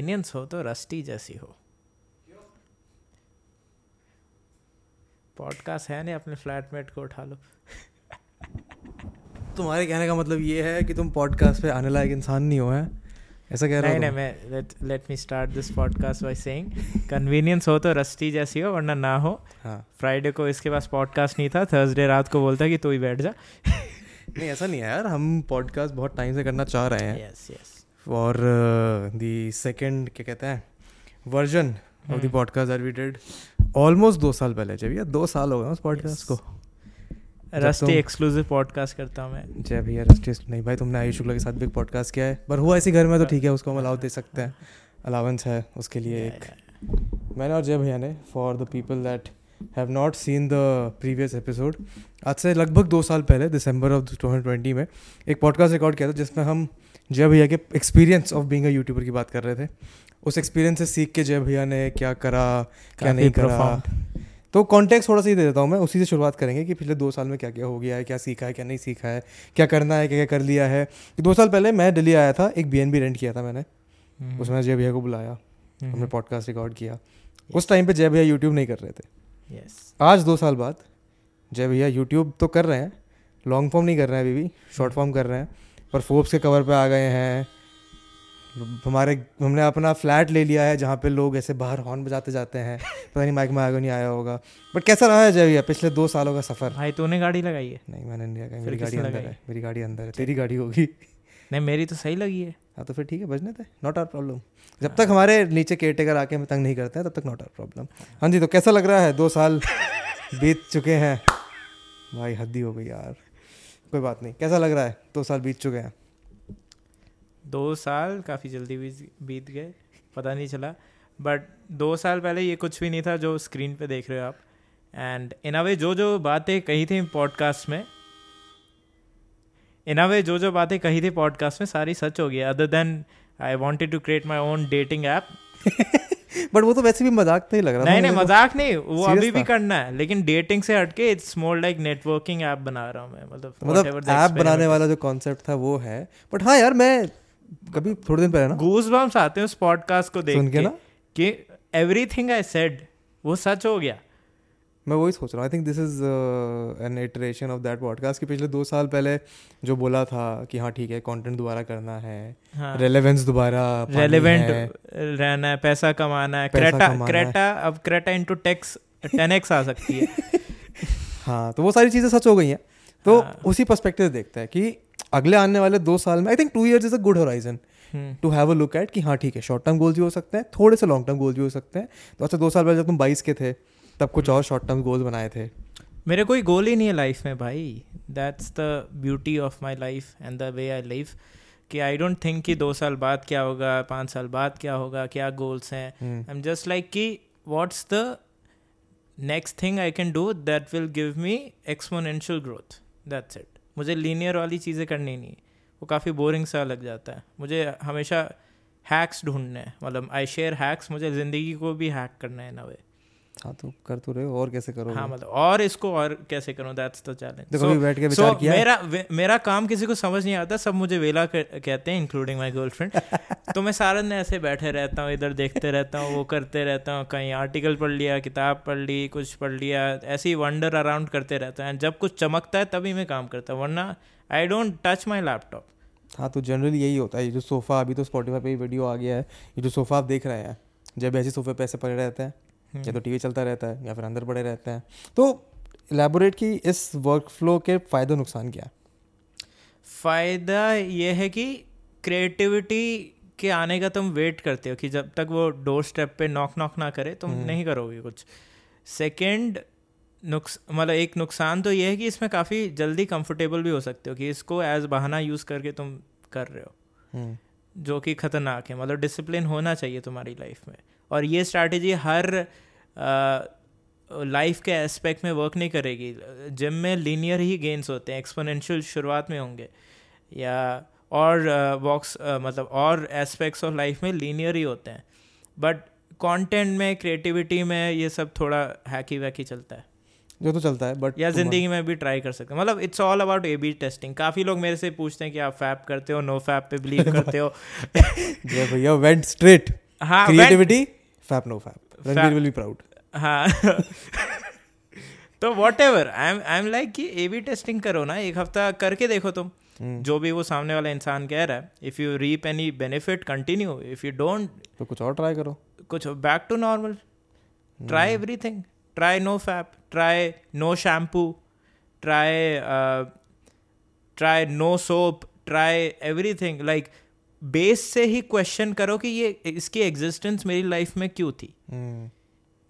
Convenience हो तो rusty जैसी हो। पॉडकास्ट है नहीं अपने फ्लैटमेट को उठा लो। तुम्हारे कहने का मतलब ये है कि तुम पॉडकास्ट पे आने लायक इंसान नहीं हो है? ऐसा कह रहे नहीं नहीं मैं let let me start this podcast by saying convenience हो तो रस्टी जैसी हो वरना ना हो। हाँ। फ्राइडे को इसके पास पॉडकास्ट नहीं था थर्सडे रात को बोलता कि तू ही बैठ जा। नहीं ऐसा नहीं है यार हम पॉडकास्ट बहुत टाइम से करना चाह रहे हैं। यस यस और दी सेकेंड क्या कहते हैं version of the. Podcast that we did almost दो साल पहले जब ये दो साल हो गए उस पॉडकास्ट को। रस्टी एक्सक्लूसिव पॉडकास्ट करता हूँ मैं। जय भैया रस्टिस्ट नहीं भाई तुमने आयुष शुक्ला के साथ भी एक पॉडकास्ट किया है पर हुआ ऐसे घर में तो ठीक है उसको हम अलाउ दे सकते हैं। अलाउंस है उसके लिए एक। मैंने और जय भैया ने for the people that have not seen the previous episode आज से लगभग दो साल पहले दिसंबर ऑफ़ टू ट्वेंटी में एक पॉडकास्ट रिकॉर्ड किया था जिसमें हम जय भैया के experience of being a YouTuber की बात कर रहे थे। उस एक्सपीरियंस से सीख के जय भैया ने क्या करा क्या नहीं करा। तो कॉन्टेक्स्ट थोड़ा सा ही दे देता हूँ मैं उसी से शुरुआत करेंगे कि पिछले दो साल में क्या क्या हो गया है क्या सीखा है क्या नहीं सीखा है क्या करना है क्या क्या कर लिया है। दो साल पहले मैं दिल्ली आया था एक बी रेंट किया था मैंने। हम्म, उसमें जय भैया को बुलाया हम्म, हमने पॉडकास्ट रिकॉर्ड किया। उस टाइम पे जय भैया यूट्यूब नहीं कर रहे थे। Yes. आज दो साल बाद जय भैया यूट्यूब तो कर रहे हैं लॉन्ग फॉर्म नहीं कर रहे हैं अभी भी शॉर्ट फॉर्म कर रहे हैं। पर फोर्ब्स के कवर पे आ गए हैं। हमारे हमने अपना फ्लैट ले लिया है जहाँ पे लोग ऐसे बाहर हॉर्न बजाते जाते हैं। पता नहीं माइक में आगे नहीं आया होगा। बट कैसा रहा है भैया पिछले दो सालों का सफ़र? भाई तूने गाड़ी लगाई है? नहीं मैंने नहीं लगाई। मेरी गाड़ी अंदर है। मेरी गाड़ी अंदर है। तेरी गाड़ी होगी। नहीं मेरी तो सही लगी है। हाँ तो फिर ठीक है बजने थे। नॉट आर प्रॉब्लम जब तक हमारे नीचे केयर टेकर आके हमें तंग नहीं करते हैं तब तक नॉट आर प्रॉब्लम हाँ जी तो कैसा लग रहा है? दो साल बीत चुके हैं। भाई हद्दी हो गई यार। कोई बात नहीं। कैसा लग रहा है? दो साल बीत चुके हैं। दो साल काफ़ी जल्दी बीत गए पता नहीं चला। बट दो साल पहले ये कुछ भी नहीं था जो स्क्रीन पे देख रहे हो आप। एंड इन अ वे जो जो बातें कही थी पॉडकास्ट में इन अ वे जो जो बातें कही थी पॉडकास्ट में सारी सच हो गई। Other than I wanted to create my own dating app but वो तो वैसे भी मज़ाक नहीं लग रहा नहीं नहीं। मज़ाक नहीं वो अभी भी करना है लेकिन डेटिंग से हटके it's more like networking app बना रहा हूँ मैं मतलब मतलब ऐप बनाने वाला जो कॉन्सेप्ट था वो है। बट हाँ यार मैं कभी थोड़े दिन पहले ना गूज बम्स आते हैं उस पॉडकास्ट को देख के के ना। कि एवरीथिंग आई सेड वो सच हो गया। मैं वही सोच रहा हूँ। I think this is an iteration of that podcast कि पिछले दो साल पहले जो बोला था कि हाँ ठीक है कंटेंट दोबारा करना है हाँ। रेलेवेंस दोबारा रेलेवेंट रहना है पैसा कमाना है। क्रेटा क्रेटा अब Creta into tax ten x आ सकती है। हाँ तो वो सारी चीज़ें सच हो गई हैं। तो हाँ। उसी पर्सपेक्टिव से देखते हैं कि अगले आने वाले दो साल में I think two years is a good horizon to have a look at कि हाँ ठीक है शॉर्ट टर्म गोल्स भी हो सकते हैं थोड़े से लॉन्ग टर्म गोल्स भी हो सकते हैं। तो अच्छा दो साल पहले जब तुम बाईस के थे तब कुछ और शॉर्ट टर्म गोल्स बनाए थे। मेरे कोई गोल ही नहीं है लाइफ में भाई। That's the beauty of my life and the way I live कि आई डोंट थिंक कि दो साल बाद क्या होगा पाँच साल बाद क्या होगा क्या गोल्स हैं। आई एम जस्ट लाइक कि what's the next thing I can do that will give me exponential growth that's it मुझे लीनियर वाली चीज़ें करनी नहीं। वो काफ़ी बोरिंग सा लग जाता है। मुझे हमेशा हैक्स ढूँढने हैं। मतलब आई शेयर हैक्स मुझे ज़िंदगी को भी हैक करना है ना वे हाँ तो कर तो रहे हो और कैसे करो हाँ मतलब और इसको और कैसे करूँ? दैट्स द चैलेंज देखो अभी बैठ के विचार किया है? मेरा वे- मेरा काम किसी को समझ नहीं आता सब मुझे वेला कर- कहते हैं इंक्लूडिंग माई गर्लफ्रेंड तो मैं सारा दिन ऐसे बैठे रहता हूँ इधर देखते रहता हूँ वो करते रहता हूँ कहीं आर्टिकल पढ़ लिया किताब पढ़ ली कुछ पढ़ लिया ऐसे ही वंडर अराउंड करते रहता है। जब कुछ चमकता है तभी मैं काम करता हूँ वरना I don't touch my laptop हाँ तो जनरली यही होता है ये जो सोफ़ा अभी तो स्पॉटीफाई पे ही वीडियो आ गया है ये जो सोफ़ा आप देख रहे हैं जब ऐसे सोफे पे ऐसे पड़े रहते हैं। या तो टीवी चलता रहता है या फिर अंदर पड़े रहते हैं। तो एलेबोरेट की इस वर्क फ्लो के फ़ायदे नुकसान क्या है? फ़ायदा ये है कि क्रिएटिविटी के आने का तुम वेट करते हो कि जब तक वो डोर स्टेप पे नॉक नॉक ना करे तुम हम्म। नहीं करोगे कुछ। सेकंड नुक्स मतलब एक नुकसान तो ये है कि इसमें काफ़ी जल्दी कंफर्टेबल भी हो सकते हो कि इसको एज बहाना यूज़ करके तुम कर रहे हो। हम्म, जो कि ख़तरनाक है मतलब डिसिप्लिन होना चाहिए तुम्हारी लाइफ में। और ये स्ट्रैटेजी हर लाइफ के एस्पेक्ट में वर्क नहीं करेगी। जिम में लीनियर ही गेंस होते हैं एक्सपोनेंशियल शुरुआत में होंगे। या और वॉक्स मतलब और एस्पेक्ट्स ऑफ़ लाइफ में लीनियर ही होते हैं। बट कंटेंट में क्रिएटिविटी में ये सब थोड़ा हैकी वैकी चलता है। जो तो चलता है बट या ज़िंदगी में भी ट्राई कर सकते हैं। मतलब it's all about A B testing काफ़ी लोग मेरे से पूछते हैं कि आप फैप करते हो नो फैप पे बिलीव करते हो? भैया वेंट स्ट्रेट हाँ creativity fap no fap Ranveer will be proud हाँ तो whatever I am I am like कि ए बी टेस्टिंग करो ना एक हफ़्ता करके देखो तुम। हम्म। जो भी वो सामने वाला इंसान कह रहा है if you reap any benefit continue if you don't तो कुछ और ट्राई करो। कुछ back to normal try everything try no fap try no shampoo try try no soap try everything like base से ही क्वेश्चन करो कि ये इसकी एग्जिस्टेंस मेरी लाइफ में क्यों थी?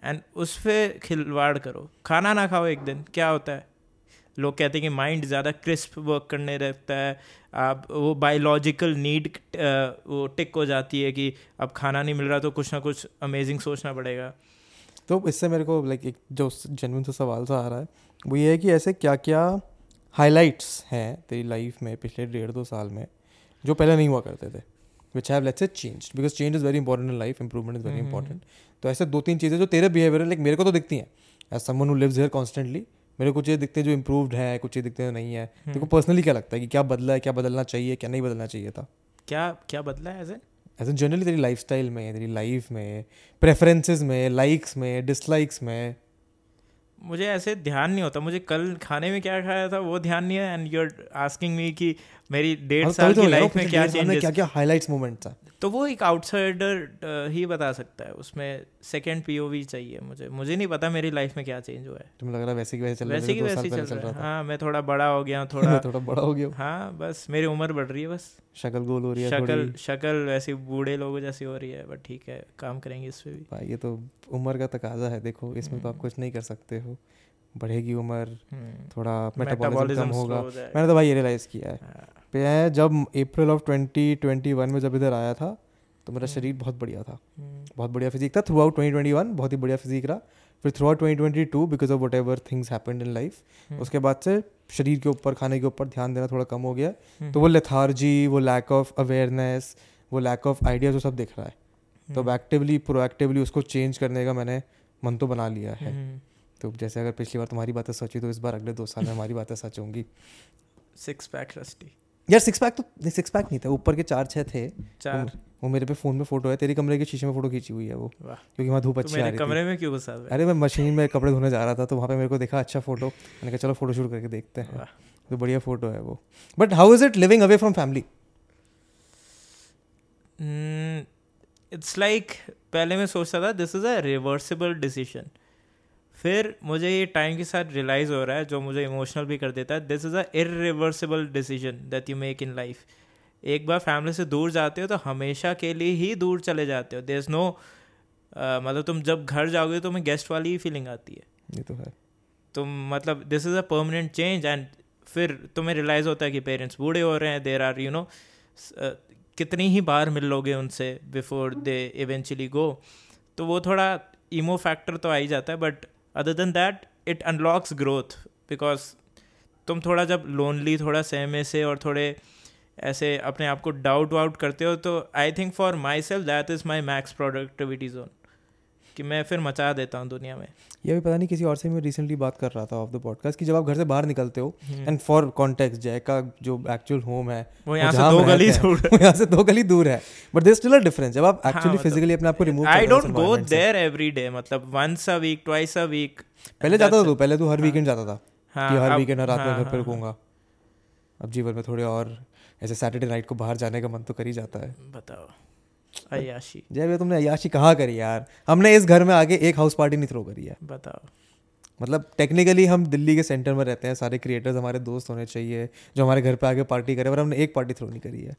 एंड उस पर खिलवाड़ करो। खाना ना खाओ एक दिन क्या होता है? लोग कहते हैं कि माइंड ज़्यादा क्रिस्प वर्क करने रहता है। आप वो बायोलॉजिकल नीड वो टिक हो जाती है कि अब खाना नहीं मिल रहा तो कुछ ना कुछ अमेजिंग सोचना पड़ेगा। तो इससे मेरे को लाइक एक जो जेनविन सा सवाल सा आ रहा है वो ये है कि ऐसे क्या क्या हाइलाइट्स हैं तेरी लाइफ में पिछले डेढ़ दो साल में? जो पहले नहीं हुआ करते थे which have let's change because change is very important in life improvement is very important तो ऐसे दो तीन चीज़ें जो तेरे बिहेवियर लाइक मेरे को तो दिखती हैं। As someone who lives here constantly मेरे को कुछ चीज़ें दिखते हैं जो इम्प्रूव्ड है कुछ चीज़ें दिखते हैं नहीं है। हम्म। तेरे पर्सनली क्या लगता है कि क्या बदला है क्या बदलना चाहिए क्या नहीं बदलना चाहिए था? क्या क्या बदला है एज एज एन जनरली तेरी लाइफ स्टाइल में तेरी लाइफ में प्रेफरेंसेज में लाइक्स में डिसलाइक्स में। मुझे ऐसे ध्यान नहीं होता। मुझे कल खाने में क्या खाया था वो ध्यान नहीं है and you are asking me कि मेरी डेढ़ साल तो की हूँ, लाइफ में क्या चेंजेस क्या क्या हाइलाइट्स मोमेंट्स हैं। तो वो एक आउटसाइडर ही बता सकता है उसमें सेकंड पीओवी चाहिए मुझे। मुझे नहीं पता मेरी लाइफ में क्या चेंज हुआ है। तुम्हें लग रहा वैसे की वैसे चल रहा है वैसे की वैसे चल रहा है। था। हाँ मैं थोड़ा बड़ा हो गया थोड़ा। थोड़ा बड़ा हो गया हूँ। हाँ बस मेरी उम्र बढ़ रही है बस। शक्ल गोल हो रही है शक्ल शक्ल वैसी बूढ़े लोगों जैसी हो रही है बट ठीक है काम करेंगे इस पे भी ये तो उम्र का तकाजा है देखो इसमें तो आप कुछ नहीं कर सकते हो। बढ़ेगी उम्र हम्म, थोड़ा मेटाबॉलिज्म कम होगा। मैंने तो भाई ये रियलाइज़ किया है। हाँ, मैं जब April of twenty twenty one में जब इधर आया था तो मेरा शरीर बहुत बढ़िया था। हम्म, बहुत बढ़िया फिजिक था। Throughout twenty twenty one बहुत ही बढ़िया फिजिक रहा। फिर throughout twenty twenty two because of whatever things happened in life hmm, उसके बाद से शरीर के ऊपर खाने के ऊपर ध्यान देना थोड़ा कम हो गया। हम्म, तो वो लेथार्जी वो लैक ऑफ़ अवेयरनेस वो लैक ऑफ़ आइडियाज़ वो सब दिख रहा है। तो हम्म, एक्टिवली प्रोएक्टिवली उसको चेंज करने का मैंने मन तो बना लिया है। हम्म, तो जैसे अगर पिछली बार तुम्हारी बातें सच तो इस बार अगले दो साल में हमारी बातें सच होंगी। सिक्स पैक रस्टी यार सिक्स पैक तो नहीं सिक्स पैक नहीं था ऊपर के चार छः थे। चार? वो, मेरे पे फ़ोन में फ़ोटो है तेरी कमरे के शीशे में फ़ोटो खींची हुई है वो क्योंकि वहाँ धूप तो अच्छी आ रही कमरे में क्यों घुसा अरे मैं मशीन में कपड़े धोने जा रहा था तो वहाँ पे मेरे को देखा अच्छा फ़ोटो। मैंने कहा चलो फ़ोटो शूट करके देखते हैं। तो बढ़िया फ़ोटो है वो। But how is it living away from family it's like पहले मैं सोचता था this is a reversible decision फिर मुझे ये टाइम के साथ रियलाइज़ हो रहा है जो मुझे इमोशनल भी कर देता है this is a irreversible decision that you make in life एक बार फैमिली से दूर जाते हो तो हमेशा के लिए ही दूर चले जाते हो. देर इज़ नो मतलब तुम जब घर जाओगे तो तुम्हें गेस्ट वाली ही फीलिंग आती है. ये तो है। तुम मतलब this is a permanent change and फिर तुम्हें रियलाइज़ होता है कि पेरेंट्स बूढ़े हो रहे हैं देर आर यू नो कितनी ही बार मिल लोगे उनसे बिफोर दे इवेंचुअली गो तो वो थोड़ा ईमो फैक्टर तो आ ही जाता है but other than that it unlocks growth because तुम थोड़ा जब लोनली थोड़ा सहमे से और थोड़े ऐसे अपने आप को डाउट वाउट करते हो तो I think for myself that is my max productivity zone कि मैं फिर मचा देता हूँ दुनिया में। ये भी पता नहीं किसी और से मैं रिसेंटली बात कर रहा था ऑफ़ द पॉडकास्ट कि जब आप घर से बाहर निकलते हो। एंड फॉर कॉन्टेक्स्ट जय का जो एक्चुअल होम है वो यहाँ से दो गली दूर वो यहाँ से दो गली दूर है। But there still a difference जब आप हाँ, एक्चुअली मतलब- फिजिकली अपने आप को remove I don't go there every day मतलब once a week twice a week पहले जाता था तू पहले तू हर वीकेंड जाता था हाँ, कि हर वीकेंड हर रात में हाँ, घर पे हाँ, रुकूँगा। अब जीवन में थोड़े और ऐसे सैटरडे नाइट को बाहर जाने का मन तो कर ही जाता है। बताओ। अयाशी जय भैया तुमने अयाशी कहाँ करी यार? हमने इस घर में आगे एक हाउस पार्टी नहीं थ्रो करी है बताओ। मतलब टेक्निकली हम दिल्ली के सेंटर में रहते हैं सारे क्रिएटर्स हमारे दोस्त होने चाहिए जो हमारे घर पे आके पार्टी करे और हमने एक पार्टी थ्रो नहीं करी है।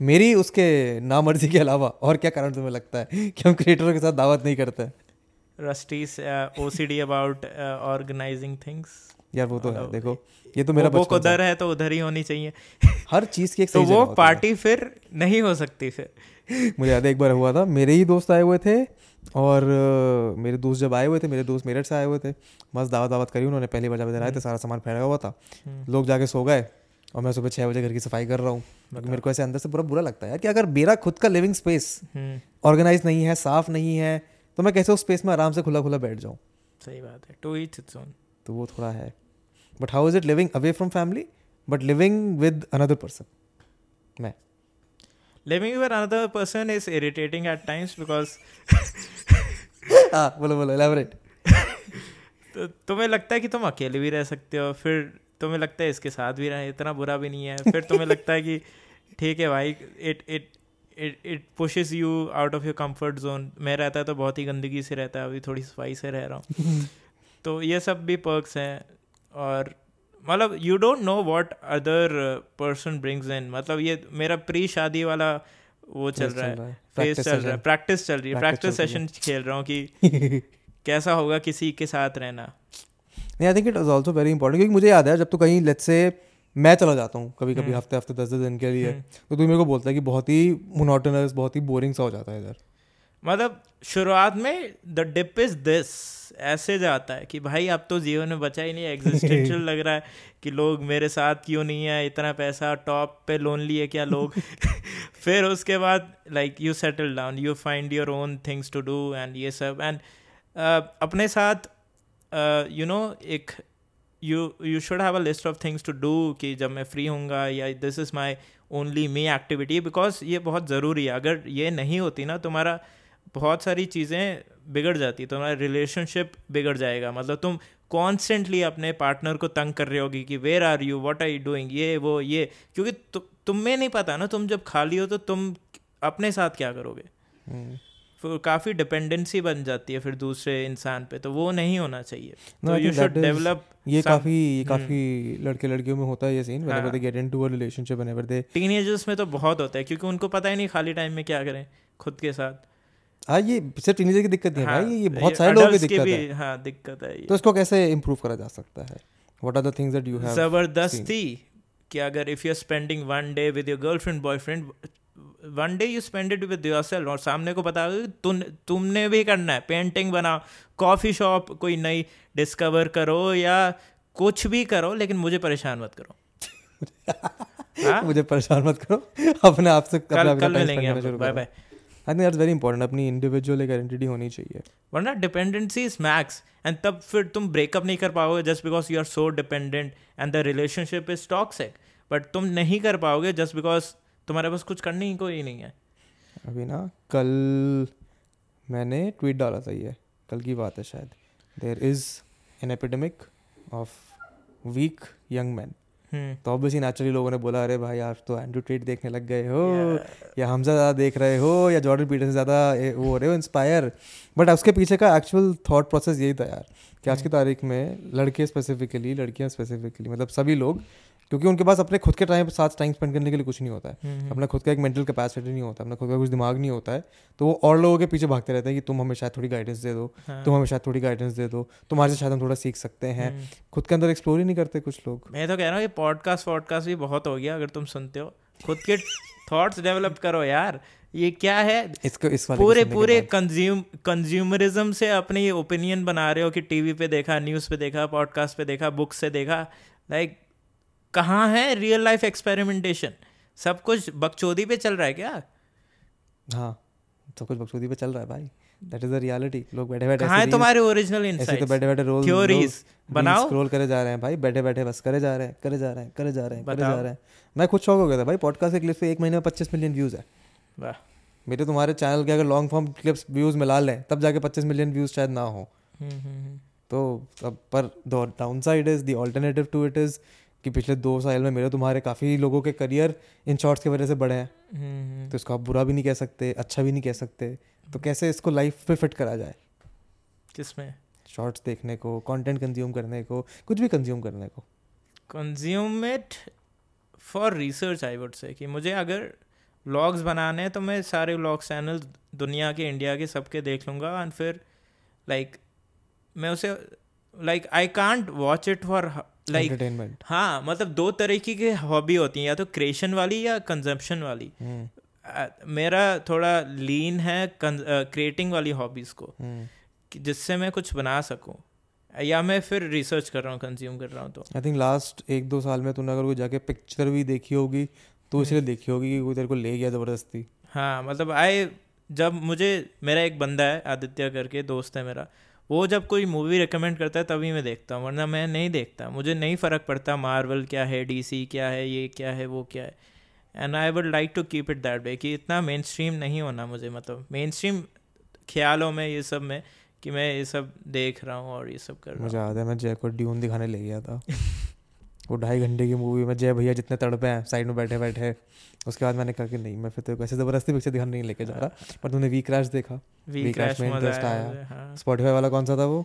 मेरी उसके नामर्जी के अलावा और क्या कारण तुम्हें लगता है कि हम क्रिएटरों के साथ दावत नहीं करते? Rusty's OCD about organising things यार वो तो है देखो ये तो मेरा वो उधर है तो उधर ही होनी चाहिए। हर चीज़ की एक तो वो पार्टी फिर नहीं हो सकती फिर। मुझे याद है एक बार हुआ था। मेरे ही दोस्त आए हुए थे और मेरे दोस्त जब आए हुए थे मेरे दोस्त मेरठ से आए हुए थे मस्त दावत दावत करी उन्होंने। पहली बार जब इधर आए थे सारा सामान फैला हुआ था। हम्म, लोग जाके सो गए और मैं सुबह छः बजे घर की सफ़ाई कर रहा हूँ। मेरे को ऐसे अंदर से पूरा बुरा लगता है यार कि अगर मेरा खुद का लिविंग स्पेस ऑर्गेनाइज नहीं है साफ़ नहीं है तो मैं कैसे उस स्पेस में आराम से खुला खुला बैठ जाऊँ? सही बात है। टू ईच इट्स ओन तो वो थोड़ा है। But how is it living away from family but living with another person मैं। Living with another person is irritating at times because हाँ बोलो बोलो elaborate. तो तुम्हें लगता है कि तुम अकेले भी रह सकते हो फिर तुम्हें लगता है इसके साथ भी रहे इतना बुरा भी नहीं है फिर तुम्हें लगता है कि ठीक है भाई it it it it pushes you out of your comfort zone मैं रहता है तो बहुत ही गंदगी से रहता है अभी थोड़ी सफ़ाई से रह रहा हूँ। तो ये सब भी पर्क्स हैं और मतलब you don't know what other person brings in मतलब ये मेरा प्री शादी वाला वो चल रहा है। फेस चल रहा है। प्रैक्टिस चल रही है। प्रैक्टिस सेशन खेल रहा हूँ कि कैसा होगा किसी के साथ रहना। नहीं I think it is also very important क्योंकि मुझे याद है जब तो कहीं लेट्स से मैं चला जाता हूँ कभी कभी हम्म। हफ़्ते हफ़्ते दस दस दिन के लिए हम्म। तो तू मेरे को बोलता है कि बहुत ही मोनोटनस बहुत ही बोरिंग सा हो जाता है इधर। मतलब शुरुआत में द डिप इज़ दिस ऐसे जाता है कि भाई अब तो जीवन में बचा ही नहीं एग्जिस्टेंशियल लग रहा है कि लोग मेरे साथ क्यों नहीं है इतना पैसा टॉप पे लोन लिए क्या लोग? फिर उसके बाद like you settle down you find your own things to do and ये सब. एंड अपने साथ you uh, know you know, एक you you should have a list of things to do कि जब मैं फ्री होऊँगा या this is my only me activity because ये बहुत ज़रूरी है। अगर ये नहीं होती ना तुम्हारा बहुत सारी चीज़ें बिगड़ जाती तुम्हारा रिलेशनशिप बिगड़ जाएगा। मतलब तुम कॉन्स्टेंटली अपने पार्टनर को तंग कर रहे होगी कि where are you what are you doing ये वो ये। क्योंकि तु, तुम्हें नहीं पता ना तुम जब खाली हो तो तुम अपने साथ क्या करोगे? हम्म। फिर काफ़ी डिपेंडेंसी बन जाती है फिर दूसरे इंसान पे तो वो नहीं होना चाहिए। No, तो यू शुड डेवलप ये काफ़ी ये हम्म। काफ़ी लड़के लड़कियों में होता है ये scene they get into a relationship whenever they teenagers में तो बहुत होता है क्योंकि उनको पता ही नहीं खाली टाइम में क्या करें खुद के साथ। हाँ ये सिर्फ़ टीनेजर की दिक्कत नहीं है हाँ, भाई ये बहुत सारे लोगों की दिक्कत है। हाँ दिक्कत है ये। तो इसको कैसे इम्प्रूव करा जा सकता है? What are the things that you have ज़बरदस्ती कि अगर if you are spending one day with your girlfriend boyfriend one day you spend it with yourself और सामने को कि तुम तुमने भी करना है पेंटिंग बनाओ कॉफ़ी शॉप कोई नई डिस्कवर करो या कुछ भी करो लेकिन मुझे परेशान मत करो। हाँ? मुझे परेशान मत करो अपने आप से कल कल मिलेंगे bye bye I think that's very important अपनी इंडिविजुअल एक आइडेंटिटी होनी चाहिए। वरना डिपेंडेंसी इज़ मैक्स एंड तब फिर तुम ब्रेकअप नहीं कर पाओगे just because you are so dependent and the relationship is toxic but तुम नहीं कर पाओगे जस्ट बिकॉज़ तुम्हारे पास कुछ करने ही कोई नहीं है। अभी ना कल मैंने ट्वीट डाला था ये। कल की बात है शायद। There is an epidemic of weak young man तो ऑब्वियसली नेचुरली लोगों ने बोला अरे भाई आप तो एंड्रू टेट देखने लग गए हो Yeah. या हमसे ज़्यादा देख रहे हो या जॉर्डन पीटर से ज़्यादा वो हो रहे हो इंस्पायर बट उसके पीछे का एक्चुअल थॉट प्रोसेस यही था यार कि आज की तारीख में लड़के स्पेसिफिकली लड़कियाँ स्पेसिफिकली मतलब सभी लोग क्योंकि उनके पास अपने खुद के टाइम साथ टाइम स्पेंड करने के लिए कुछ नहीं होता है। हम्म, अपना खुद का एक मेंटल कैपेसिटी नहीं होता अपना खुद का कुछ दिमाग नहीं होता है। तो वो और लोगों के पीछे भागते रहते हैं कि तुम हमें शायद थोड़ी गाइडेंस दे दो हाँ, तुम हमें शायद थोड़ी गाइडेंस दे दो तुम्हारे से शायद हम थोड़ा सीख सकते हैं। हम्म। खुद के अंदर एक्सप्लोर ही नहीं करते कुछ लोग। मैं तो कह रहा हूँ ये पॉडकास्ट वॉडकास्ट भी बहुत हो गया अगर तुम सुनते हो। खुद के थॉट्स डेवलप करो यार। ये क्या है? इसको इस वाले पूरे पूरे कंज्यूम कंज्यूमरिज्म से अपने ये ओपिनियन बना रहे हो कि टीवी पे देखा न्यूज़ पे देखा पॉडकास्ट पे देखा बुक से देखा। लाइक कहाँ है रियल लाइफ एक्सपेरिमेंटेशन सब कुछ बकचोदी पे चल रहा है क्या? हाँ सब कुछ बकचोदी पे चल रहा है भाई। दैट इज़ द रियलिटी लोग बैठे बैठे कहाँ है तुम्हारे ओरिजिनल ऐसे तो बैठे बैठे रोल Theories बनाओ। स्क्रॉल करे जा रहे हैं भाई। बैठे बैठे बस करे जा रहे हैं करे जा रहे हैं करे जा रहे हैं करे जा रहे हैं। मैं खुद शौक हो गया था भाई। पॉडकास्ट के क्लिप पे एक महीने में पच्चीस मिलियन व्यूज़ है। वाह। मेरे तुम्हारे चैनल के अगर लॉन्ग फॉर्म क्लिप्स व्यूज़ मिला लें तब जाके पच्चीस मिलियन व्यूज़ शायद ना हो। हम्म, हम्म, हम्म। तो अब पर the downside is the alternative to it is कि पिछले दो साल में मेरे तुम्हारे काफ़ी लोगों के करियर इन शॉर्ट्स की वजह से बढ़े हैं। हम्म, तो इसको आप बुरा भी नहीं कह सकते अच्छा भी नहीं कह सकते। तो कैसे इसको लाइफ पे फिट करा जाए? किसमें शॉर्ट्स देखने को कंटेंट कंज्यूम करने को कुछ भी कंज्यूम करने को। Consume it for research I would say कि मुझे अगर व्लॉग्स बनाने हैं तो मैं सारे व्लॉग चैनल दुनिया के इंडिया के सबके देख लूँगा एंड फिर लाइक like, मैं उसे like I can't watch it for like entertainment हाँ मतलब दो तरीके की हॉबी होती हैं या तो क्रिएशन वाली या कंजम्पशन वाली। हम्म, अ, मेरा थोड़ा लीन है क्रिएटिंग वाली हॉबीज़ को कि जिससे मैं कुछ बना सकूँ या मैं फिर रिसर्च कर रहा हूँ कंज्यूम कर रहा हूँ तो। आई थिंक लास्ट एक दो साल में तूने अगर कोई जाके पिक्चर भी देखी होगी तो इसलिए देखी होगी कि कोई तेरे को ले गया ज़बरदस्ती। हाँ मतलब आए जब मुझे मेरा एक बंदा है आदित्य करके दोस्त है मेरा वो जब कोई मूवी रिकमेंड करता है तभी मैं देखता हूँ वरना मैं नहीं देखता। मुझे नहीं फ़र्क पड़ता मार्वल क्या है डीसी क्या है ये क्या है वो क्या है। And I would like to keep it that way कि इतना मेन स्ट्रीम नहीं होना मुझे मतलब मेन स्ट्रीम ख्यालों में ये सब में कि मैं ये सब देख रहा हूँ और ये सब कर रहा हूँ। मुझे याद है मैं जय ड्यून दिखाने ले गया था। वो ढाई घंटे की मूवी में जय भैया जितने तड़पे हैं साइड में बैठे बैठे। उसके बाद मैंने कहा कि नहीं मैं फिर तेरे को ऐसे ज़बरदस्ती पिक्चर दिखाने नहीं लेके जा रहा पर तूने वी क्रैश देखा। वी क्रैश में interest आया। मुझे, हाँ। स्पॉटिफाई वाला कौन सा था वो?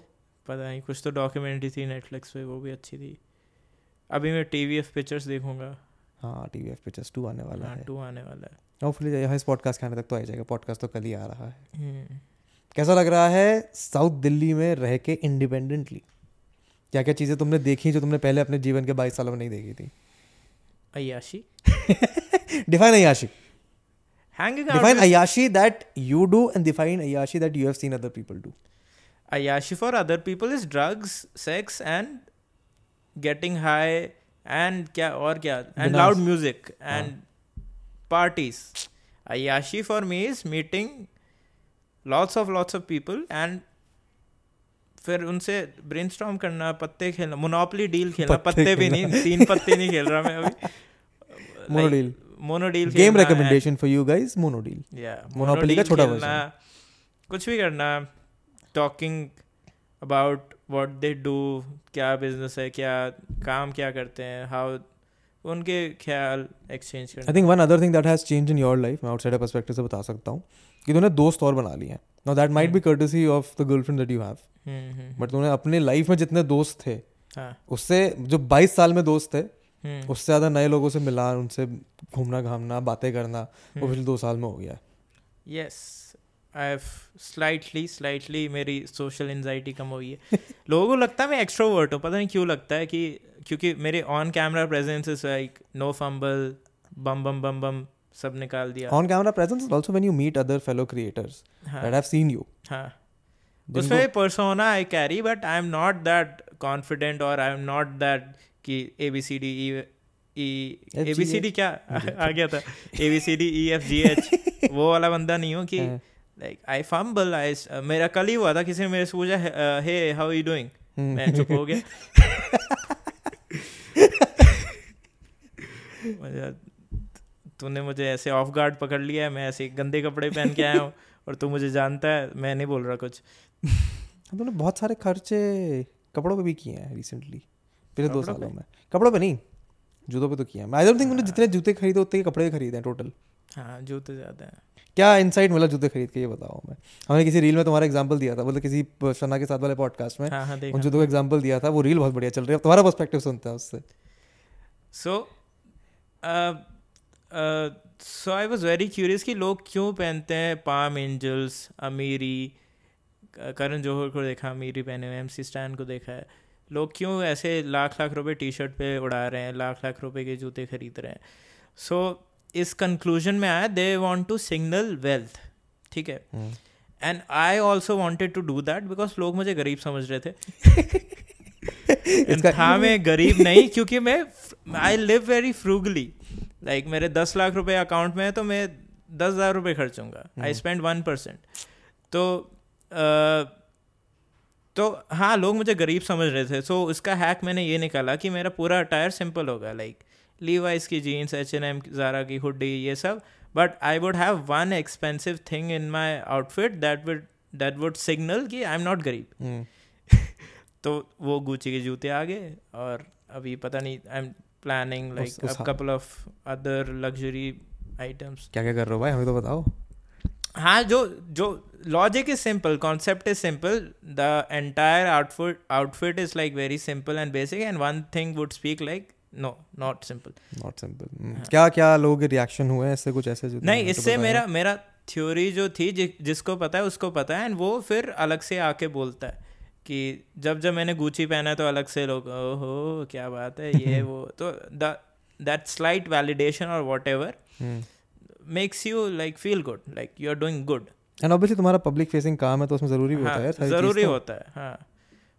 पता नहीं कुछ तो डॉक्यूमेंट्री थी नेटफ्लिक्स पे वो भी अच्छी थी। अभी मैं टी वी एफ़ पिक्चर्स देखूँगा। हाँ T V F Pitchers two आने वाला हाँ टू आने वाला है। होपफुली यहाँ इस पॉडकास्ट आने तक तो आ जाएगा। पॉडकास्ट तो कल ही आ रहा है। हम्म। कैसा लग रहा है साउथ दिल्ली में रह के इंडिपेंडेंटली क्या क्या चीज़ें तुमने देखी जो तुमने पहले अपने जीवन के बाईस सालों में नहीं देखी थी अयाशी डिफाइन अयाशी hanging define out अयाशी that you do and define अयाशी that you have seen other people do Ayashi for other people is drugs, sex, and getting high, and क्या और क्या and loud music and parties. Ayashi for me is meeting lots of lots of people and फिर उनसे brainstorm करना पत्ते खेलना monopoly deal खेलना पत्ते पत्ते भी नहीं तीन पत्ते नहीं खेल रहा मैं अभी। Monodeal Monodeal game recommendation for you guys Monodeal yeah Monopoly का छोटा खेलना, कुछ भी करना talking about what they do क्या बिज़नेस है क्या काम क्या करते हैं हाउ उनके ख्याल एक्सचेंज करना। I think one other thing that has change in your life मैं आउटसाइडर पर्सपेक्टिव से बता सकता हूँ कि तूने दोस्त और बना लिए हैं। Now that might be courtesy of the girlfriend that you have but तूने अपने लाइफ में जितने दोस्त थे हाँ। उससे जो 22 साल में दोस्त थे हम्म, उससे ज़्यादा नए लोगों से मिला उनसे घूमना घामना बातें करना वो हम्म। पिछले दो साल में हो गया yes I have slightly slightly मेरी सोशल एंजाइटी कम हुई है। लोगों को लगता है मैं एक्सट्रोवर्ट हूँ पता नहीं क्यों लगता है कि क्योंकि मेरे on camera presence is like no fumble bam bam bam bam सब निकाल दिया। On camera presence also when you meet other fellow creators that have seen you हाँ। उसमें persona I carry but I am not that confident और I am not that कि A B C D E A B C D क्या? आ गया था। A B C D E F G H वो वाला बंदा नहीं हूँ कि। लाइक आई फंबल आई मेरा कल ही हुआ था किसी ने मेरे से पूछा हे हाउ यू डूइंग। मैं चुप हो गया। तूने मुझे ऐसे ऑफ़ गार्ड पकड़ लिया है मैं ऐसे गंदे कपड़े पहन के आया हूँ और तू मुझे जानता है मैं नहीं बोल रहा कुछ। तुमने बहुत सारे खर्चे कपड़ों पे भी किए हैं रिसेंटली पिछले दो सालों में। कपड़ों पे नहीं जूतों पे तो किया है। आई डोंट थिंक तूने जितने जूते खरीदे उतने कपड़े भी खरीदे हैं टोटल हाँ जूते ज़्यादा हैं। क्या इनसाइट मिला जूते खरीद के ये बताओ मैं हमने किसी रील में तुम्हारा एग्जांपल दिया था मतलब किसी शना के साथ वाले पॉडकास्ट में हाँ हाँ उन जूतों का एग्जांपल दिया था वो रील बहुत बढ़िया चल रही है। तुम्हारा पर्सपेक्टिव सुनता है उससे। So so I was very curious कि लोग क्यों पहनते हैं पाम एंजल्स अमीरी करण जौहर को देखा मीरी पहने हुए एम सी स्टैन को देखा है। लोग क्यों ऐसे लाख लाख रुपए टी शर्ट पे उड़ा रहे हैं लाख लाख रुपए के जूते खरीद रहे हैं? सो so, इस कंक्लूजन में आया they want to signal wealth ठीक है। And I also wanted to do that because लोग मुझे गरीब समझ रहे थे। था मैं गरीब नहीं क्योंकि मैं I live very frugally like मेरे दस लाख रुपए अकाउंट में है तो मैं दस हज़ार रुपये खर्चूँगा आई स्पेंड वन परसेंट तो तो हाँ लोग मुझे गरीब समझ रहे थे। सो so, उसका हैक मैंने ये निकाला कि मेरा पूरा अटायर सिंपल होगा लाइक लीवाइस की jeans H N M Zara की हुडी ये सब। But I would have one expensive thing in my outfit that would that would signal कि आई एम नॉट गरीब। हम्म। तो वो गुची के जूते आ गए और अभी पता नहीं I am planning like couple of other luxury items क्या क्या कर रहे हो भाई? हमें तो बताओ। हाँ जो जो logic is simple concept is simple the entire outfit outfit is like very simple and basic and one thing would speak like no not simple not simple क्या क्या लोग रिएक्शन हुए ऐसे कुछ ऐसे जो नहीं तो इससे मेरा मेरा थ्योरी जो थी जि, जिसको पता है उसको पता है एंड वो फिर अलग से आके बोलता है कि जब जब मैंने गुची पहना तो अलग से लोग ओहो क्या बात है ये वो तो दैट स्लाइट वैलिडेशन और whatever. Makes you like feel good like you are doing good and obviously तुम्हारा पब्लिक फेसिंग काम है तो उसमें ज़रूरी भी होता है ज़रूरी। होता है हाँ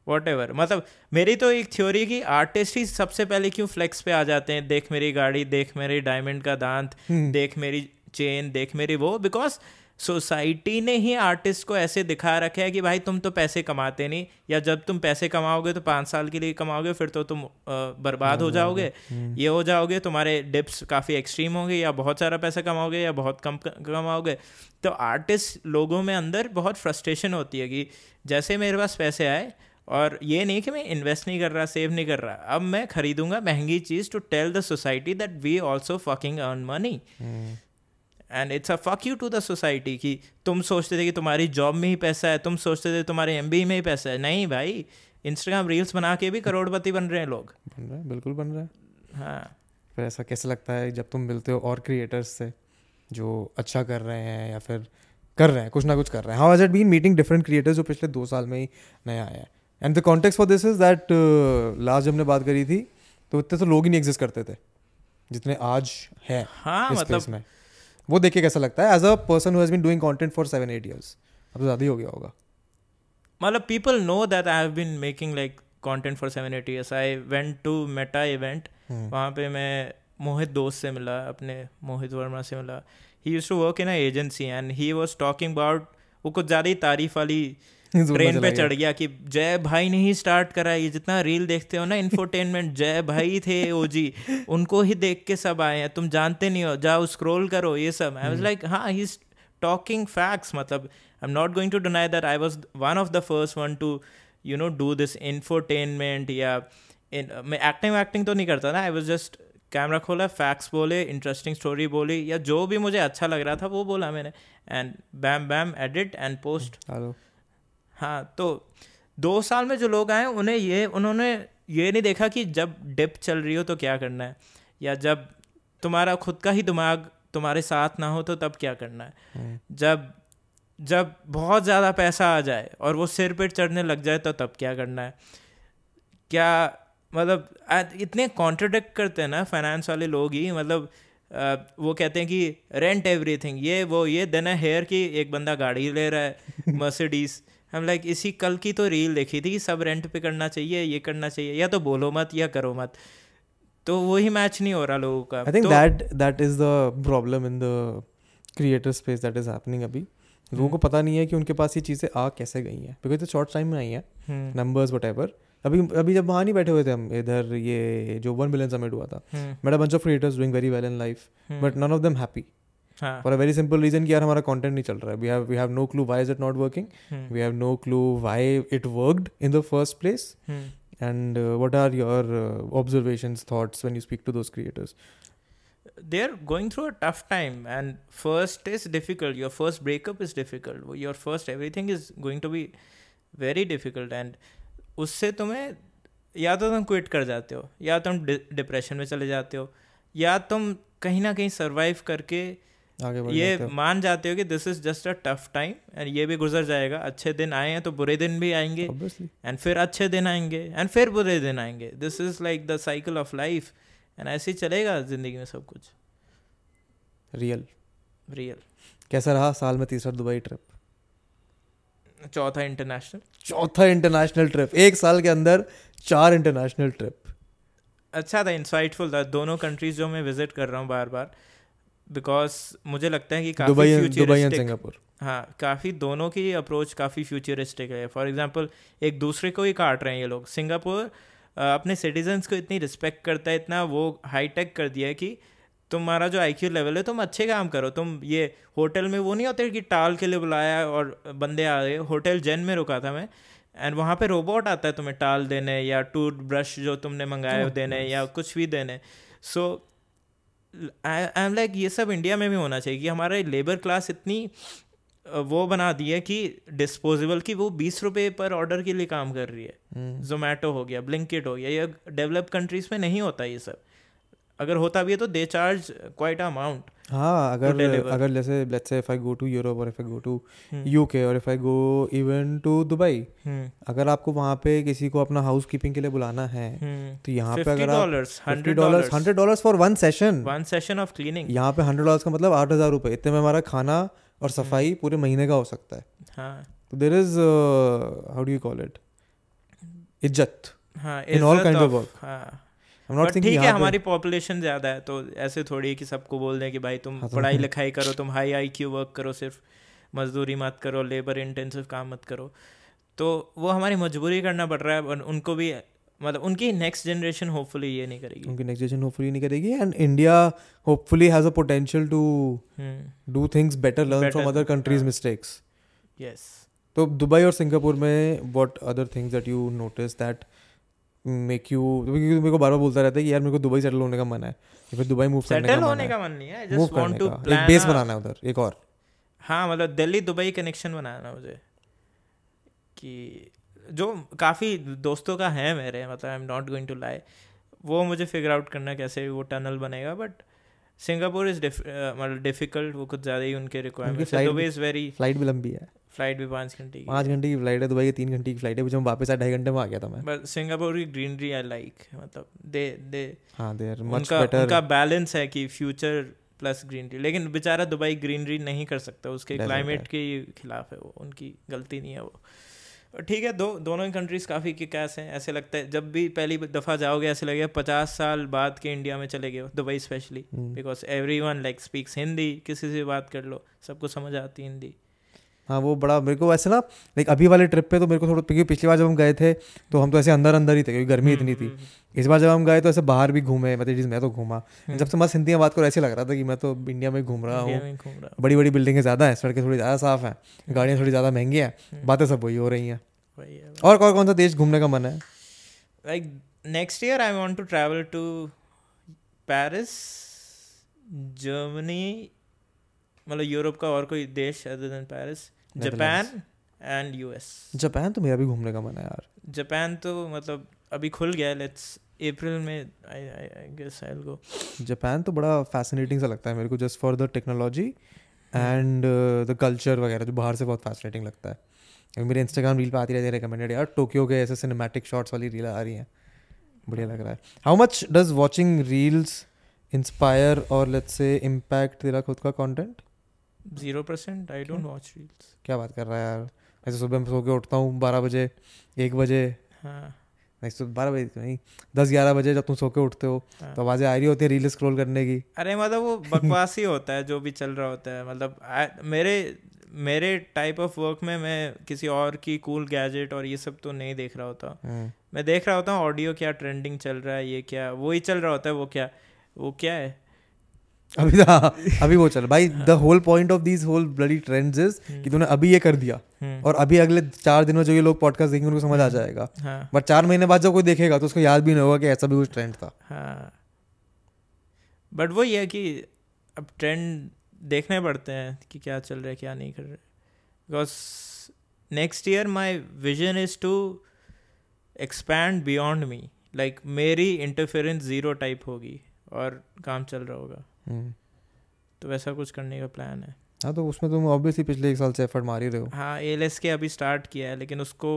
वॉट एवर मतलब मेरी तो एक थ्योरी की आर्टिस्ट ही सबसे पहले क्यों फ्लेक्स पे आ जाते हैं देख मेरी गाड़ी देख मेरी डायमंड का दांत हम्म। देख मेरी चेन देख मेरी वो बिकॉज़ सोसाइटी ने ही आर्टिस्ट को ऐसे दिखा रखा है कि भाई तुम तो पैसे कमाते नहीं या जब तुम पैसे कमाओगे तो पाँच साल के लिए कमाओगे फिर तो तुम बर्बाद हो जाओगे। ये हो जाओगे तुम्हारे डिप्स काफ़ी एक्सट्रीम होंगे या बहुत सारा पैसा कमाओगे या बहुत कम कमाओगे। तो आर्टिस्ट लोगों में अंदर बहुत फ्रस्ट्रेशन होती है कि जैसे मेरे पास पैसे आए और ये नहीं कि मैं इन्वेस्ट नहीं कर रहा सेव नहीं कर रहा अब मैं खरीदूँगा महँगी चीज़ to tell the society that we also fucking earn money and it's a fuck you to the society कि तुम सोचते थे कि तुम्हारी जॉब में ही पैसा है तुम सोचते थे तुम्हारे एम में ही पैसा है। नहीं भाई इंस्टाग्राम रील्स बना के भी करोड़पति बन रहे हैं लोग। बन रहा है बिल्कुल बन रहा है। हाँ। फिर ऐसा कैसे लगता है जब तुम मिलते हो और क्रिएटर्स से जो अच्छा कर रहे हैं या फिर कर रहे हैं कुछ ना कुछ कर रहे हैं? How has it been meeting different creators जो पिछले दो साल में ही नए आए हैं? And the context for this is that last जब हमने बात करी थी तो इतने तो लोग ही नहीं एग्जिस्ट करते थे जितने आज है हाँ इस मतलब में। वो देख के कैसा लगता है as a person who has been doing content for seven eight years अब तो ज़्यादा ही हो गया होगा मतलब people know that I have been making like content for seven eight years I went to Meta. हम्म। वहाँ पे मैं मोहित दोस्त से मिला अपने मोहित वर्मा से मिला he use to work in a agency and he was talking about वो कुछ ज़्यादा ही तारीफ़ वाली ट्रेन पे चढ़ गया कि जय भाई ने ही स्टार्ट करा ये जितना रील देखते हो ना इन्फोटेनमेंट जय भाई थे ओजी उनको ही देख के सब आए हैं। तुम जानते नहीं हो जाओ स्क्रोल करो ये सब। आई वाज लाइक हाँ ही टॉकिंग फैक्ट्स मतलब I am not going to deny that I was one of the first one to you know do this infotainment या मैं एक्टिंग वैक्टिंग तो नहीं करता ना आई वॉज़ जस्ट कैमरा खोला फैक्ट्स बोले इंटरेस्टिंग स्टोरी बोली या जो भी मुझे अच्छा लग रहा था वो बोला मैंने। And bam bam edit and post hello हाँ तो दो साल में जो लोग आए उन्हें ये उन्होंने ये नहीं देखा कि जब डिप चल रही हो तो क्या करना है या जब तुम्हारा खुद का ही दिमाग तुम्हारे साथ ना हो तो तब क्या करना है हम्म। जब जब बहुत ज़्यादा पैसा आ जाए और वो सिर पे चढ़ने लग जाए तो तब क्या करना है क्या मतलब इतने कॉन्ट्रोडिक्ट करते हैं ना फाइनेंस वाले लोग ही मतलब आ, वो कहते हैं कि रेंट एवरीथिंग ये वो ये देन है हेयर कि एक बंदा गाड़ी ले रहा है मर्सिडीज हम लाइक इसी कल की तो रील देखी थी कि सब रेंट पे करना चाहिए ये करना चाहिए या तो बोलो मत या करो मत। तो वही मैच नहीं हो रहा लोगों का। I think that that is the problem in the creator space that is happening अभी। लोगों को पता नहीं है कि उनके पास ये चीज़ें आ कैसे गई हैं बिकॉज़ तो शॉर्ट टाइम में आई हैं हम्म, नंबर्स वट एवर अभी अभी जब वहाँ नहीं बैठे हुए थे हम इधर ये जो वन मिलियन समिट हुआ था हम्म, मेरा bunch of creators doing very well in life hmm, but none of them happy for a very simple reason कि यार हमारा कंटेंट नहीं चल रहा है। We have we have no clue why is it not working we have no clue why it worked in the first place and what are your observations thoughts when you speak to those creators they are going through a tough time and first is difficult your first breakup is difficult your first everything is going to be very difficult and उससे तुम्हें या तो तुम quit कर जाते हो या तुम डिप्रेशन में चले जाते हो या तुम कहीं ना कहीं सर्वाइव करके ये मान जाते हो कि this is just a tough time and ये भी गुजर जाएगा। अच्छे दिन आए हैं तो बुरे दिन भी आएँगे। एंड फिर अच्छे दिन आएँगे एंड फिर बुरे दिन आएँगे। This is like the cycle of life and ऐसे ही चलेगा ज़िंदगी में सब कुछ। रियल रियल कैसा रहा साल में तीसरा दुबई ट्रिप चौथा इंटरनेशनल चौथा इंटरनेशनल ट्रिप एक साल के अंदर चार इंटरनेशनल ट्रिप अच्छा था इंसाइटफुल था। दोनों कंट्रीज़ जो मैं विज़िट कर रहा हूँ बार बार बिकॉज़ मुझे लगता है कि काफ़ी दुबई एंड फ्यूचरिस्टिक सिंगापुर। हाँ काफ़ी दोनों की अप्रोच काफ़ी फ्यूचरिस्टिक है। फॉर एग्जांपल एक दूसरे को ही काट रहे हैं ये लोग। सिंगापुर अपने सिटीजन्स को इतनी रिस्पेक्ट करता है इतना वो हाई टेक कर दिया है कि तुम्हारा जो आईक्यू लेवल है तुम अच्छे काम करो। तुम ये होटल में वो नहीं होते कि टाल के लिए बुलाया और बंदे आ गए। होटल जैन में रुका था मैं एंड वहाँ पे रोबोट आता है तुम्हें टाल देने या टूथ ब्रश जो तुमने मंगाए Oh, देने या कुछ भी देने। सो आई एम लाइक ये सब इंडिया में भी होना चाहिए कि हमारे लेबर क्लास इतनी वो बना दी है कि डिस्पोजेबल की वो बीस रुपये पर ऑर्डर के लिए काम कर रही है। हम्म, जोमेटो हो गया ब्लिंकिट हो गया ये डेवलप कंट्रीज़ में नहीं होता ये सब। अगर होता भी है तो दे चार्ज क्वाइट अमाउंट हाँ अगर अगर जैसे let's say if I go to Europe और if I go to. UK और if I go even to Dubai अगर आपको वहाँ पे किसी को अपना हाउस कीपिंग के लिए बुलाना है तो यहाँ पे अगर hundred dollar hundred dollar for one session one session of cleaning यहाँ पे हंड्रेड डॉलर का मतलब आठ हज़ार रुपए। इतने में हमारा खाना और सफ़ाई पूरे महीने का हो सकता है। हाँ। तो there is how do you call it इज़्ज़त. हाँ In all इज़्ज़त kinds ठीक है हमारी पॉपुलेशन ज़्यादा है तो ऐसे थोड़ी है कि सबको बोल दें कि भाई तुम हाँ, तो- पढ़ाई लिखाई करो तुम हाई आई क्यू वर्क करो सिर्फ़ मजदूरी मत करो लेबर इंटेंसिव काम मत करो। तो वो हमारी मजबूरी करना पड़ रहा है और उनको भी मतलब उनकी नेक्स्ट जनरेशन होपफुली ये नहीं करेगी। उनकी नेक्स्ट जनरेशन होपफुली नहीं करेगी and India hopefully has a potential to do things better learn from other countries mistakes yes तो दुबई और सिंगापुर में what other things that you notice that make you क्योंकि मेरे को बार बार बोलता रहता है कि यार मेरे को दुबई सेटल होने का मन है। या फिर दुबई मूव करने का मन होने का मन नहीं है मूव जस्ट वांट करने टू का। एक बेस बनाना है उधर एक और। हाँ मतलब दिल्ली दुबई कनेक्शन बनाना मुझे। कि जो काफ़ी दोस्तों का है मेरे मतलब I am not going to lie वो मुझे फिगर आउट करना कैसे वो टनल बनेगा बट सिंगापुर इज़ मतलब डिफ़िकल्ट वो कुछ ज़्यादा ही उनके requirement Dubai is very flight भी लंबी है। फ़्लाइट भी पाँच घंटे की। पाँच घंटे की फ़्लाइट है दुबई की तीन घंटे की फ़्लाइट है जब वापस आए ढाई घंटे में आ गया था मैं। बट सिंगापुर की ग्रीनरी आई लाइक मतलब दे दे हाँ दे आर मच बेटर उनका बैलेंस है कि फ्यूचर प्लस ग्रीनरी लेकिन बेचारा दुबई ग्रीनरी नहीं कर सकता उसके क्लाइमेट के खिलाफ है वो उनकी गलती नहीं है वो। ठीक है दो दोनों ही कंट्रीज़ काफ़ी किकास हैं ऐसे लगता है। जब भी पहली दफ़ा जाओगे ऐसे लगेगा पचास साल बाद के इंडिया में चले गए Dubai specially. Because everyone like speaks Hindi किसी से बात कर लो सबको समझ आती है हिंदी हाँ वो बड़ा मेरे को वैसे ना लाइक अभी वाले ट्रिप पे तो मेरे को थोड़ा क्योंकि पिछली बार जब हम गए थे तो हम तो ऐसे अंदर अंदर ही थे क्योंकि गर्मी इतनी थी। हम्म, इस बार जब हम गए तो ऐसे बाहर भी घूमे मतलब चीज़ मैं तो घूमा। हम्म। जब से मस्त हिंदी में बात करो ऐसे लग रहा था कि मैं तो इंडिया में घूम रहा हूँ। घूम रहा बड़ी बड़ी बिल्डिंगे ज़्यादा हैं सड़कें थोड़ी ज़्यादा साफ़ हैं गाड़ियाँ थोड़ी ज़्यादा महँगी हैं हम्म। बातें सब वही हो रही हैं। और कौन कौन सा देश घूमने का मन है? Like next year I want to travel to paris Germany मतलब यूरोप का और कोई देश other than Paris Japan and US Japan तो मेरा भी घूमने का मन है यार। जापान तो मतलब अभी खुल गया लेट्स अप्रैल में I I guess I will go Japan तो बड़ा फैसिनेटिंग सा लगता है मेरे को just for the technology and the culture वगैरह जो बाहर से बहुत फैसिनेटिंग लगता है। अभी मेरे इंस्टाग्राम रील पे आती रहती है रिकमेंडेड यार टोक्यो के ऐसे सिनेमैटिक शॉट्स वाली रील आ रही हैं। बढ़िया लग रहा है। How much does watching reels inspire और लेट्स से इम्पैक्ट तेरा खुद का content zero percent I don't watch reels क्या बात कर रहा है यार? ऐसे सुबह मैं सो के उठता हूँ बारह बजे एक बजे। हाँ। नहीं सुबह बारह बजे तो नहीं दस ग्यारह बजे जब तुम सो के उठते हो हाँ। तो आवाज़ें आ रही होती है रील स्क्रॉल करने की। अरे मतलब वो बकवास ही होता है जो भी चल रहा होता है। मतलब मेरे मेरे टाइप ऑफ़ वर्क में मैं किसी और की कूल गैजेट और ये सब तो नहीं देख रहा होता। हम्म। मैं देख रहा होता हूँ ऑडियो क्या ट्रेंडिंग चल रहा है ये क्या वो ही चल रहा होता है वो क्या वो क्या है? अभी तो हाँ, अभी वो चल भाई the whole point of these whole bloody trends is कि तूने अभी ये कर दिया हम्म, और अभी अगले चार दिनों जो ये लोग पॉडकास्ट देखेंगे उनको समझ आ जाएगा। हाँ। बट चार महीने बाद जब कोई देखेगा तो उसको याद भी नहीं होगा कि ऐसा भी कुछ ट्रेंड था। हाँ। बट वो ये है कि अब ट्रेंड देखने पड़ते हैं कि क्या चल रहा है क्या नहीं कर रहे because next year my vision is to expand beyond me like मेरी इंटरफेरेंस ज़ीरो टाइप होगी और काम चल रहा होगा। तो वैसा कुछ करने का प्लान है। हाँ तो उसमें तुम ऑब्वियसली पिछले एक साल से एफर्ट मार ही रहे हो। हाँ एल के अभी स्टार्ट किया है लेकिन उसको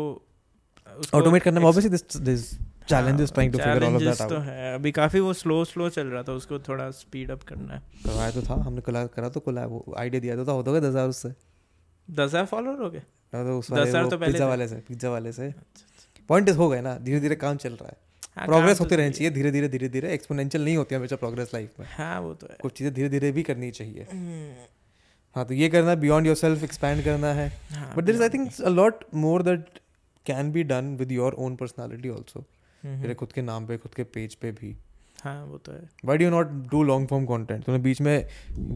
ऑटोमेट करने में obviously this this challenges trying to figure all of that तो आउट है। अभी काफ़ी वो स्लो स्लो चल रहा था उसको थोड़ा स्पीड अप करना है। करवाया तो था हमने कोलैब करा तो कोलैब वो आइडिया दिया तो था होता होगा दस हज़ार उससे। दस हज़ार फॉलोअर हो गए? हाँ, तो उस वाले तो पिज्जा वाले से पिज्जा वाले से। पॉइंट इस हो गए ना धीरे धीरे काम चल रहा हाँ, प्रोग्रेस होती तो रहनी चाहिए धीरे धीरे धीरे धीरे एक्सपोनेंशियल नहीं होती हमेशा प्रोग्रेस लाइफ में। हाँ वो तो है। कुछ चीज़ें धीरे धीरे भी करनी चाहिए। हम्म, हाँ तो ये करना बियॉन्ड योर सेल्फ एक्सपैंड करना है। हाँ, but this I think a lot more that can be done with your own personality also तेरे खुद के नाम पे खुद के पेज पे भी। हाँ वो तो है। Why do not do long form content तूने बीच में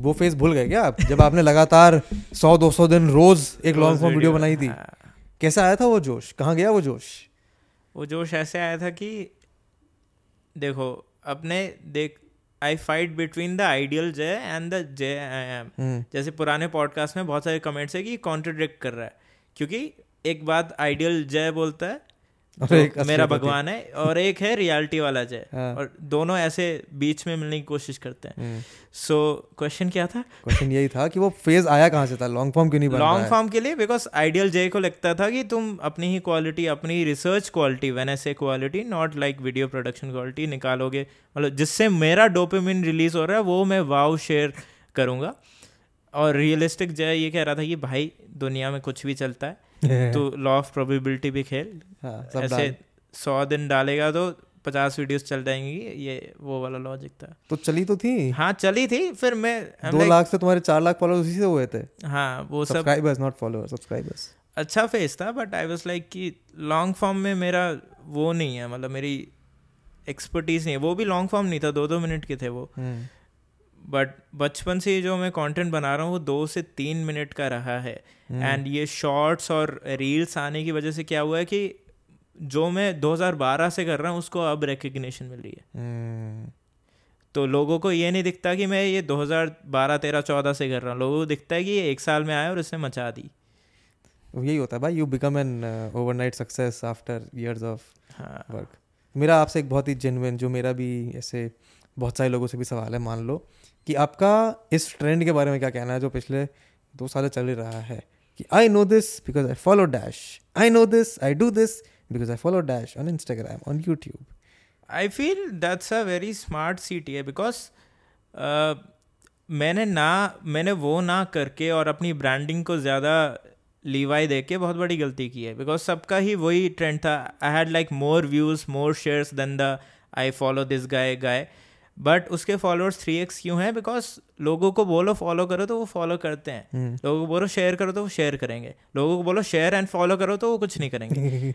वो फेस भूल गए क्या आप? जब आपने लगातार सौ दो सौ दिन रोज एक लॉन्ग फॉर्म वीडियो बनाई थी। हाँ, कैसा आया था वो जोश? कहाँ गया वो जोश? वो जोश ऐसे आया था कि देखो अपने देख I fight between the ideal Jay and the Jay I am जैसे पुराने पॉडकास्ट में बहुत सारे कमेंट्स है कि कॉन्ट्रोडिक्ट कर रहा है। क्योंकि एक बात आइडियल जय बोलता है एक मेरा भगवान है और एक है रियलिटी वाला जय। हाँ। और दोनों ऐसे बीच में मिलने की कोशिश करते हैं। हम्म, सो क्वेश्चन क्या था? क्वेश्चन यही था कि वो फ़ेज़ आया कहाँ से था? लॉन्ग फॉर्म क्यों नहीं बन लॉन्ग फॉर्म के लिए बिकॉज़ आइडियल जय को लगता था कि तुम अपनी ही क्वालिटी अपनी रिसर्च क्वालिटी वेन ऐसे quality not like video production quality निकालोगे। मतलब जिससे मेरा डोपामिन रिलीज़ हो रहा है वो मैं वाव शेयर करूँगा। और रियलिस्टिक जय ये कह रहा था कि भाई दुनिया में कुछ भी चलता है। तो लॉ ऑफ़ प्रोबेबिलिटी भी खेल। हाँ, ऐसे सौ दिन डालेगा तो पचास वीडियोस चल जाएँगी ये वो वाला लॉजिक था। तो चली तो थी? हाँ चली थी फिर मैं दो लाख से तुम्हारे चार लाख फॉलोअर्स उसी से हुए थे? हाँ वो सब सब्सक्राइबर्स नॉट फॉलोअर्स सब्सक्राइबर्स अच्छा फेस था बट आई वाज लाइक कि लॉन्ग फॉर्म में मेरा वो नहीं है मतलब मेरी एक्सपर्टीज नहीं है। वो भी लॉन्ग फॉर्म नहीं था दो दो मिनट के थे वो। बट बचपन से जो मैं कंटेंट बना रहा हूँ वो दो से तीन मिनट का रहा है। एंड ये शॉर्ट्स और रील्स आने की वजह से क्या हुआ है कि जो मैं 2012 से कर रहा हूँ उसको अब रिकग्निशन मिल रही है। तो लोगों को ये नहीं दिखता कि मैं ये 2012 13 14 से कर रहा हूँ। लोगों को दिखता है कि ये एक साल में आया और इसने मचा दी। यही होता है भाई you become an overnight success after years of work मेरा आपसे एक बहुत ही जेन्युइन जो मेरा भी ऐसे बहुत सारे लोगों से भी सवाल है मान लो। कि आपका इस ट्रेंड के बारे में क्या कहना है जो पिछले दो साल चल रहा है? कि I know this because I follow dash I know this I do this because I follow dash on Instagram on YouTube I feel that's a very smart city है बिकॉज़ मैंने ना, मैंने वो ना करके और अपनी ब्रांडिंग को ज़्यादा लीवाई दे के बहुत बड़ी गलती की है बिकॉज़ सबका ही वही ट्रेंड था। I had like more views more shares then the I follow this guy guy but उसके फॉलोअर्स थ्री एक्स क्यों हैं? बिकॉज़ लोगों को बोलो फॉलो करो तो वो फॉलो करते हैं। हम्म। लोगों को बोलो शेयर करो तो वो शेयर करेंगे। लोगों को बोलो शेयर एंड फॉलो करो तो वो कुछ नहीं करेंगे।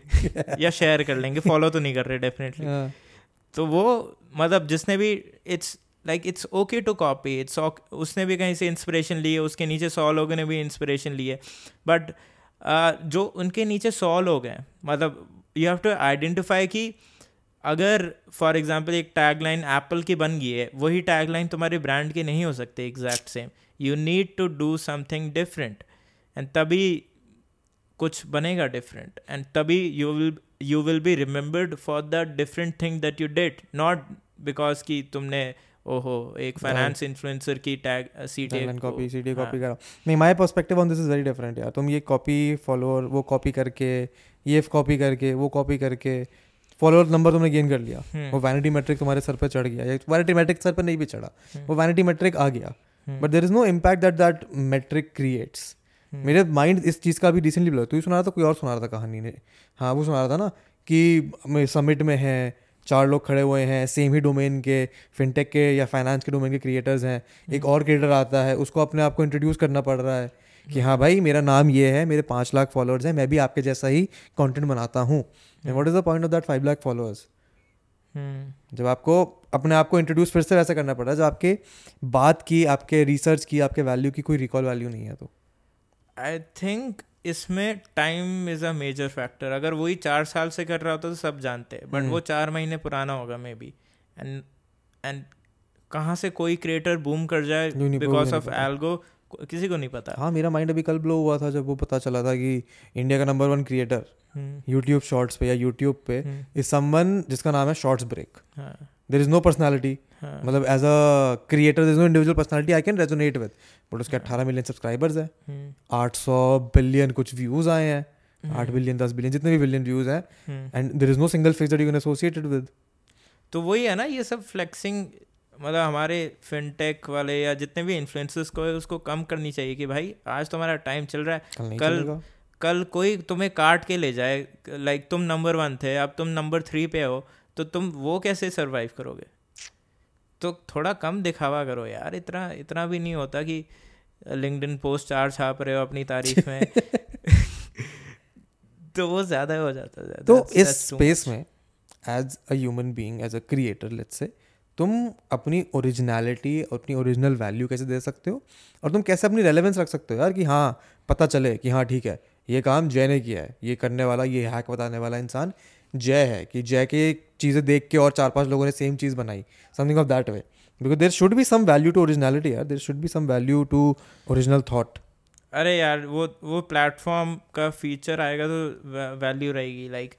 या शेयर कर लेंगे फॉलो तो नहीं कर रहे डेफिनेटली हाँ, तो वो मतलब जिसने भी it's like it's okay to copy it's उसने भी कहीं से इंस्पिरेशन ली है उसके नीचे सौ लोगों ने भी इंस्पिरेशन ली है। बट uh, जो उनके नीचे सौ लोग हैं मतलब यू हैव टू आइडेंटिफाई कि अगर फॉर एग्जांपल एक टैगलाइन एप्पल की बन गई है वही टैगलाइन तुम्हारे ब्रांड की नहीं हो सकती exact same you need to do something different and तभी कुछ बनेगा डिफरेंट एंड तभी you will you will be remembered for the different thing that you did not because कि तुमने ओहो एक फाइनेंस इन्फ्लुएंसर की टैग सी टाइमलाइन कॉपी सीडी। कॉपी करा. नहीं my perspective on this is very different यार. तुम ये कॉपी फॉलोअर वो कॉपी करके ये कॉपी करके वो कॉपी करके फॉलोअर नंबर तुमने गेन कर लिया। हम्म। वो वैनिटी मैट्रिक तुम्हारे सर पर चढ़ गया। या वैनिटी मैट्रिक सर पर नहीं भी चढ़ा। हम्म। वो वैनिटी मैट्रिक आ गया। हम्म। But there is no impact that that metric creates hmm. मेरे माइंड इस चीज़ का भी रिसेंटली बोला तू ही सुना रहा था कोई और सुना रहा था कहानी ने? हाँ वो सुना रहा था ना कि समिट में है चार लोग खड़े हुए हैं सेम ही डोमेन के फिनटेक के या फाइनेंस के डोमेन के क्रिएटर्स हैं। एक और क्रिएटर आता है उसको अपने आप को इंट्रोड्यूस करना पड़ रहा है। कि हाँ भाई मेरा नाम ये है मेरे पाँच लाख फॉलोअर्स हैं मैं भी आपके जैसा ही कंटेंट बनाता हूँ। And what is the point of that five lakh followers hmm. जब आपको अपने आप को इंट्रोड्यूस फिर से वैसे करना पड़ रहा है जब आपके बात की आपके रिसर्च की आपके वैल्यू की कोई रिकॉल वैल्यू नहीं है तो। आई थिंक इसमें time is a major factor अगर वही चार साल से कर रहा होता तो सब जानते हैं बट हम्म। वो चार महीने पुराना होगा मे बी एंड एंड कहाँ से कोई क्रिएटर बूम कर जाए बिकॉज़ ऑफ़ एल्गो किसी को नहीं पता। हाँ मेरा माइंड अभी कल ब्लो हुआ था जब वो पता चला था कि इंडिया का number one creator hmm, YouTube shorts पे या यूट्यूब पे हम्म, इज़ समवन जिसका नाम है shorts break there is no personality मतलब as a creator is no individual personality I can resonate with but उसके 18 मिलियन सब्सक्राइबर्स हैं। हम्म, 800 बिलियन कुछ व्यूज़ आए हैं। आठ बिलियन 10 बिलियन जितने भी बिलियन व्यूज़ हैं। हम्म। And there is no single face that you can associated with तो वही है ना ये सब फ्लेक्सिंग मतलब हमारे फिनटेक वाले या जितने भी इन्फ्लुएंसर्स को है उसको कम करनी चाहिए कि भाई आज तुम्हारा टाइम चल रहा है कल कल- कल कोई तुम्हें काट के ले जाए लाइक तुम नंबर वन थे अब तुम नंबर थ्री पे हो तो तुम वो कैसे सरवाइव करोगे? तो थोड़ा कम दिखावा करो यार इतना इतना भी नहीं होता कि लिंक्डइन पोस्ट चार छाप रहे हो अपनी तारीफ़ में। तो वो ज़्यादा हो जाता है तो That's- इस स्पेस में as a human being as a creator let's say तुम अपनी ओरिजिनलिटी अपनी ओरिजिनल वैल्यू कैसे दे सकते हो? और तुम कैसे अपनी रेलेवेंस रख सकते हो यार कि हाँ पता चले कि हाँ ठीक है, ये काम जय ने किया है, ये करने वाला, ये हैक बताने वाला इंसान जय है कि जय के चीज़ें देख के और चार पाँच लोगों ने सेम चीज़ बनाई something of that way because there should be some value to originality यार there should be some value to original thought अरे यार, वो वो प्लेटफॉर्म का फीचर आएगा तो वैल्यू रहेगी like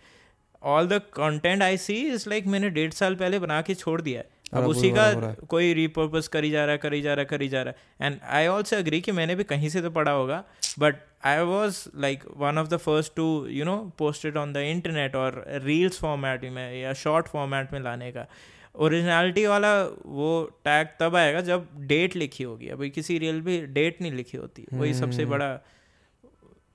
all the content I see is like मैंने डेढ़ साल पहले बना के छोड़ दिया है। अब उसी का। कोई रिपर्पज करी जा रहा है करी जा रहा है करी जा रहा है एंड आई ऑल्सो अग्री कि मैंने भी कहीं से तो पढ़ा होगा but I was like one of the first to you know posted on the internet और रील्स फॉर्मेट में या शॉर्ट फॉर्मेट में लाने का ओरिजिनलिटी वाला वो टैग तब आएगा जब डेट लिखी होगी अभी किसी रील भी डेट नहीं लिखी होती hmm. वही सबसे हम्म। बड़ा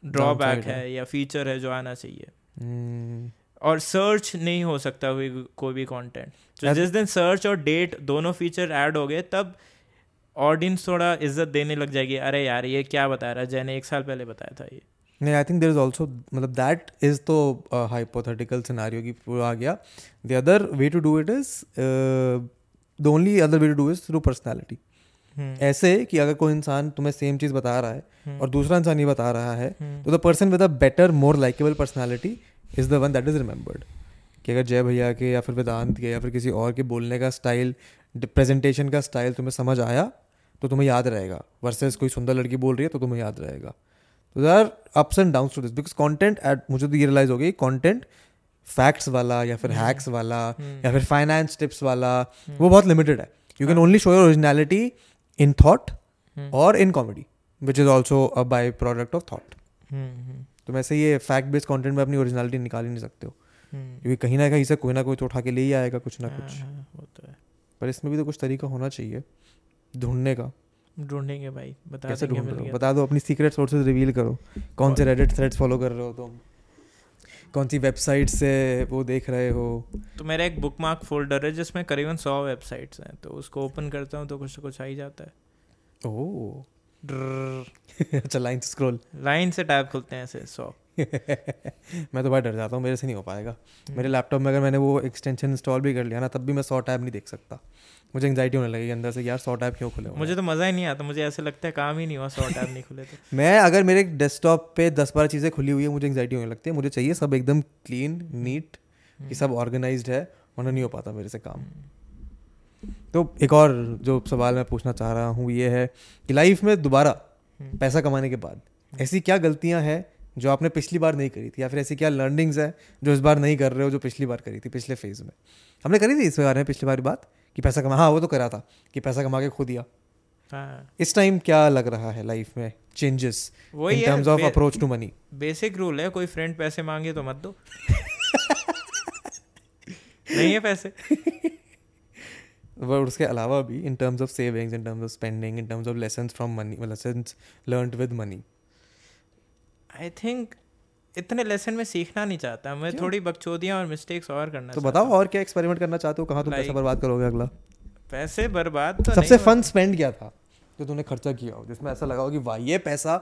ड्रॉबैक है। है या फीचर है जो आना चाहिए Hmm. और सर्च नहीं हो सकता कोई कोई भी कंटेंट तो जिस दिन सर्च और डेट दोनों फीचर ऐड हो गए तब ऑडियंस थोड़ा इज़्ज़त देने लग जाएगी। अरे यार ये क्या बता रहा है? जय ने एक साल पहले बताया था ये। नहीं I think there is also मतलब दैट इज़ तो हाइपोथेटिकल सिनारियो की पूरा आ गया। The other way to do it is the only other way to do is through personality ऐसे कि अगर कोई इंसान तुम्हें सेम चीज़ बता रहा है हम्म, और दूसरा इंसान ये बता रहा है हम्म, तो the person with a better more likeable personality is the one that is remembered कि अगर जय भैया के या फिर वेदांत के या फिर किसी और के बोलने का स्टाइल प्रेजेंटेशन का स्टाइल तुम्हें समझ आया तो तुम्हें याद रहेगा। वर्सेस कोई सुंदर लड़की बोल रही है तो तुम्हें याद रहेगा। तो there are ups and down to this because content at मुझे तो ये रियलाइज़ हो गई कॉन्टेंट फैक्ट्स वाला या फिर हैक्स वाला हम्म, या फिर फाइनेंस टिप्स वाला वो बहुत लिमिटेड है। You can only show your originality in thought और in comedy which is also a by product of thought तुम ऐसे ये फैक्ट बेस्ड कंटेंट में अपनी ओरिजिनलिटी निकाल ही नहीं सकते हो। हम्म, क्योंकि कहीं ना कहीं से कोई ना कोई तो उठा के ले ही आएगा कुछ ना हाँ, कुछ। हाँ, वो तो है। पर इसमें भी तो कुछ तरीका होना चाहिए ढूँढने का। ढूंढेंगे भाई बता कैसे ढूंढ रहे हो? बता दो अपनी सीक्रेट सोर्सेज रिवील करो। कौन से रेडिट थ्रेड्स फॉलो कर रहे हो तुम? कौन सी वेबसाइट से वो देख रहे हो? तो मेरा एक बुक मार्क फोल्डर है जिसमें करीबन सौ वेबसाइट्स हैं तो उसको ओपन करता हूँ तो कुछ ना कुछ आ ही जाता है। ओह। अच्छा लाइन स्क्रॉल लाइन से टैब खुलते हैं ऐसे सौ। मैं तो भाई डर जाता हूँ मेरे से नहीं हो पाएगा। हम्म। मेरे लैपटॉप में अगर मैंने वो एक्सटेंशन इंस्टॉल भी कर लिया ना तब भी मैं सौ टैब नहीं देख सकता। मुझे एंगजाइटी होने लगेगी अंदर से यार सौ टैब क्यों खुले मुझे तो मज़ा ही नहीं आता मुझे ऐसे लगता है काम ही नहीं हुआ सौ टैब नहीं खुले तो। मैं अगर मेरे डेस्कटॉप पे दस बारह चीज़ें खुली हुई है मुझे एंगजाइटी होने लगती है। मुझे चाहिए सब एकदम क्लीन नीट हम्म। ये सब ऑर्गेनाइज है वरना नहीं हो पाता मेरे से काम। तो एक और जो सवाल मैं पूछना चाह रहा हूँ ये है कि लाइफ में दोबारा हम्म। पैसा कमाने के बाद ऐसी क्या गलतियाँ हैं जो आपने पिछली बार नहीं करी थी या फिर ऐसी क्या लर्निंग्स है जो इस बार नहीं कर रहे हो जो पिछली बार करी थी पिछले फ़ेज़ में? हमने करी थी इस बारे में पिछली बार बात कि पैसा कमा हाँ वो तो करा था कि पैसा कमा के खो दिया हाँ। इस टाइम क्या लग रहा है लाइफ में changes in terms of approach to money basic rule है कोई फ्रेंड पैसे मांगे तो मत दो। नहीं है पैसे। और उसके अलावा भी in terms of savings in terms of spending in terms of lessons from money lessons learned with money I think इतने लेसन में सीखना नहीं चाहता। मैं क्यों? थोड़ी बकचोदियाँ और मिस्टेक्स और करना तो बताओ और क्या एक्सपेरिमेंट करना चाहते हो? कहाँ तुम पैसा बर्बाद करोगे अगला? पैसे बर्बाद तो सबसे फन स्पेंड क्या था जो तूने खर्चा किया हो जिसमें ऐसा लगा हो कि वाह ये पैसा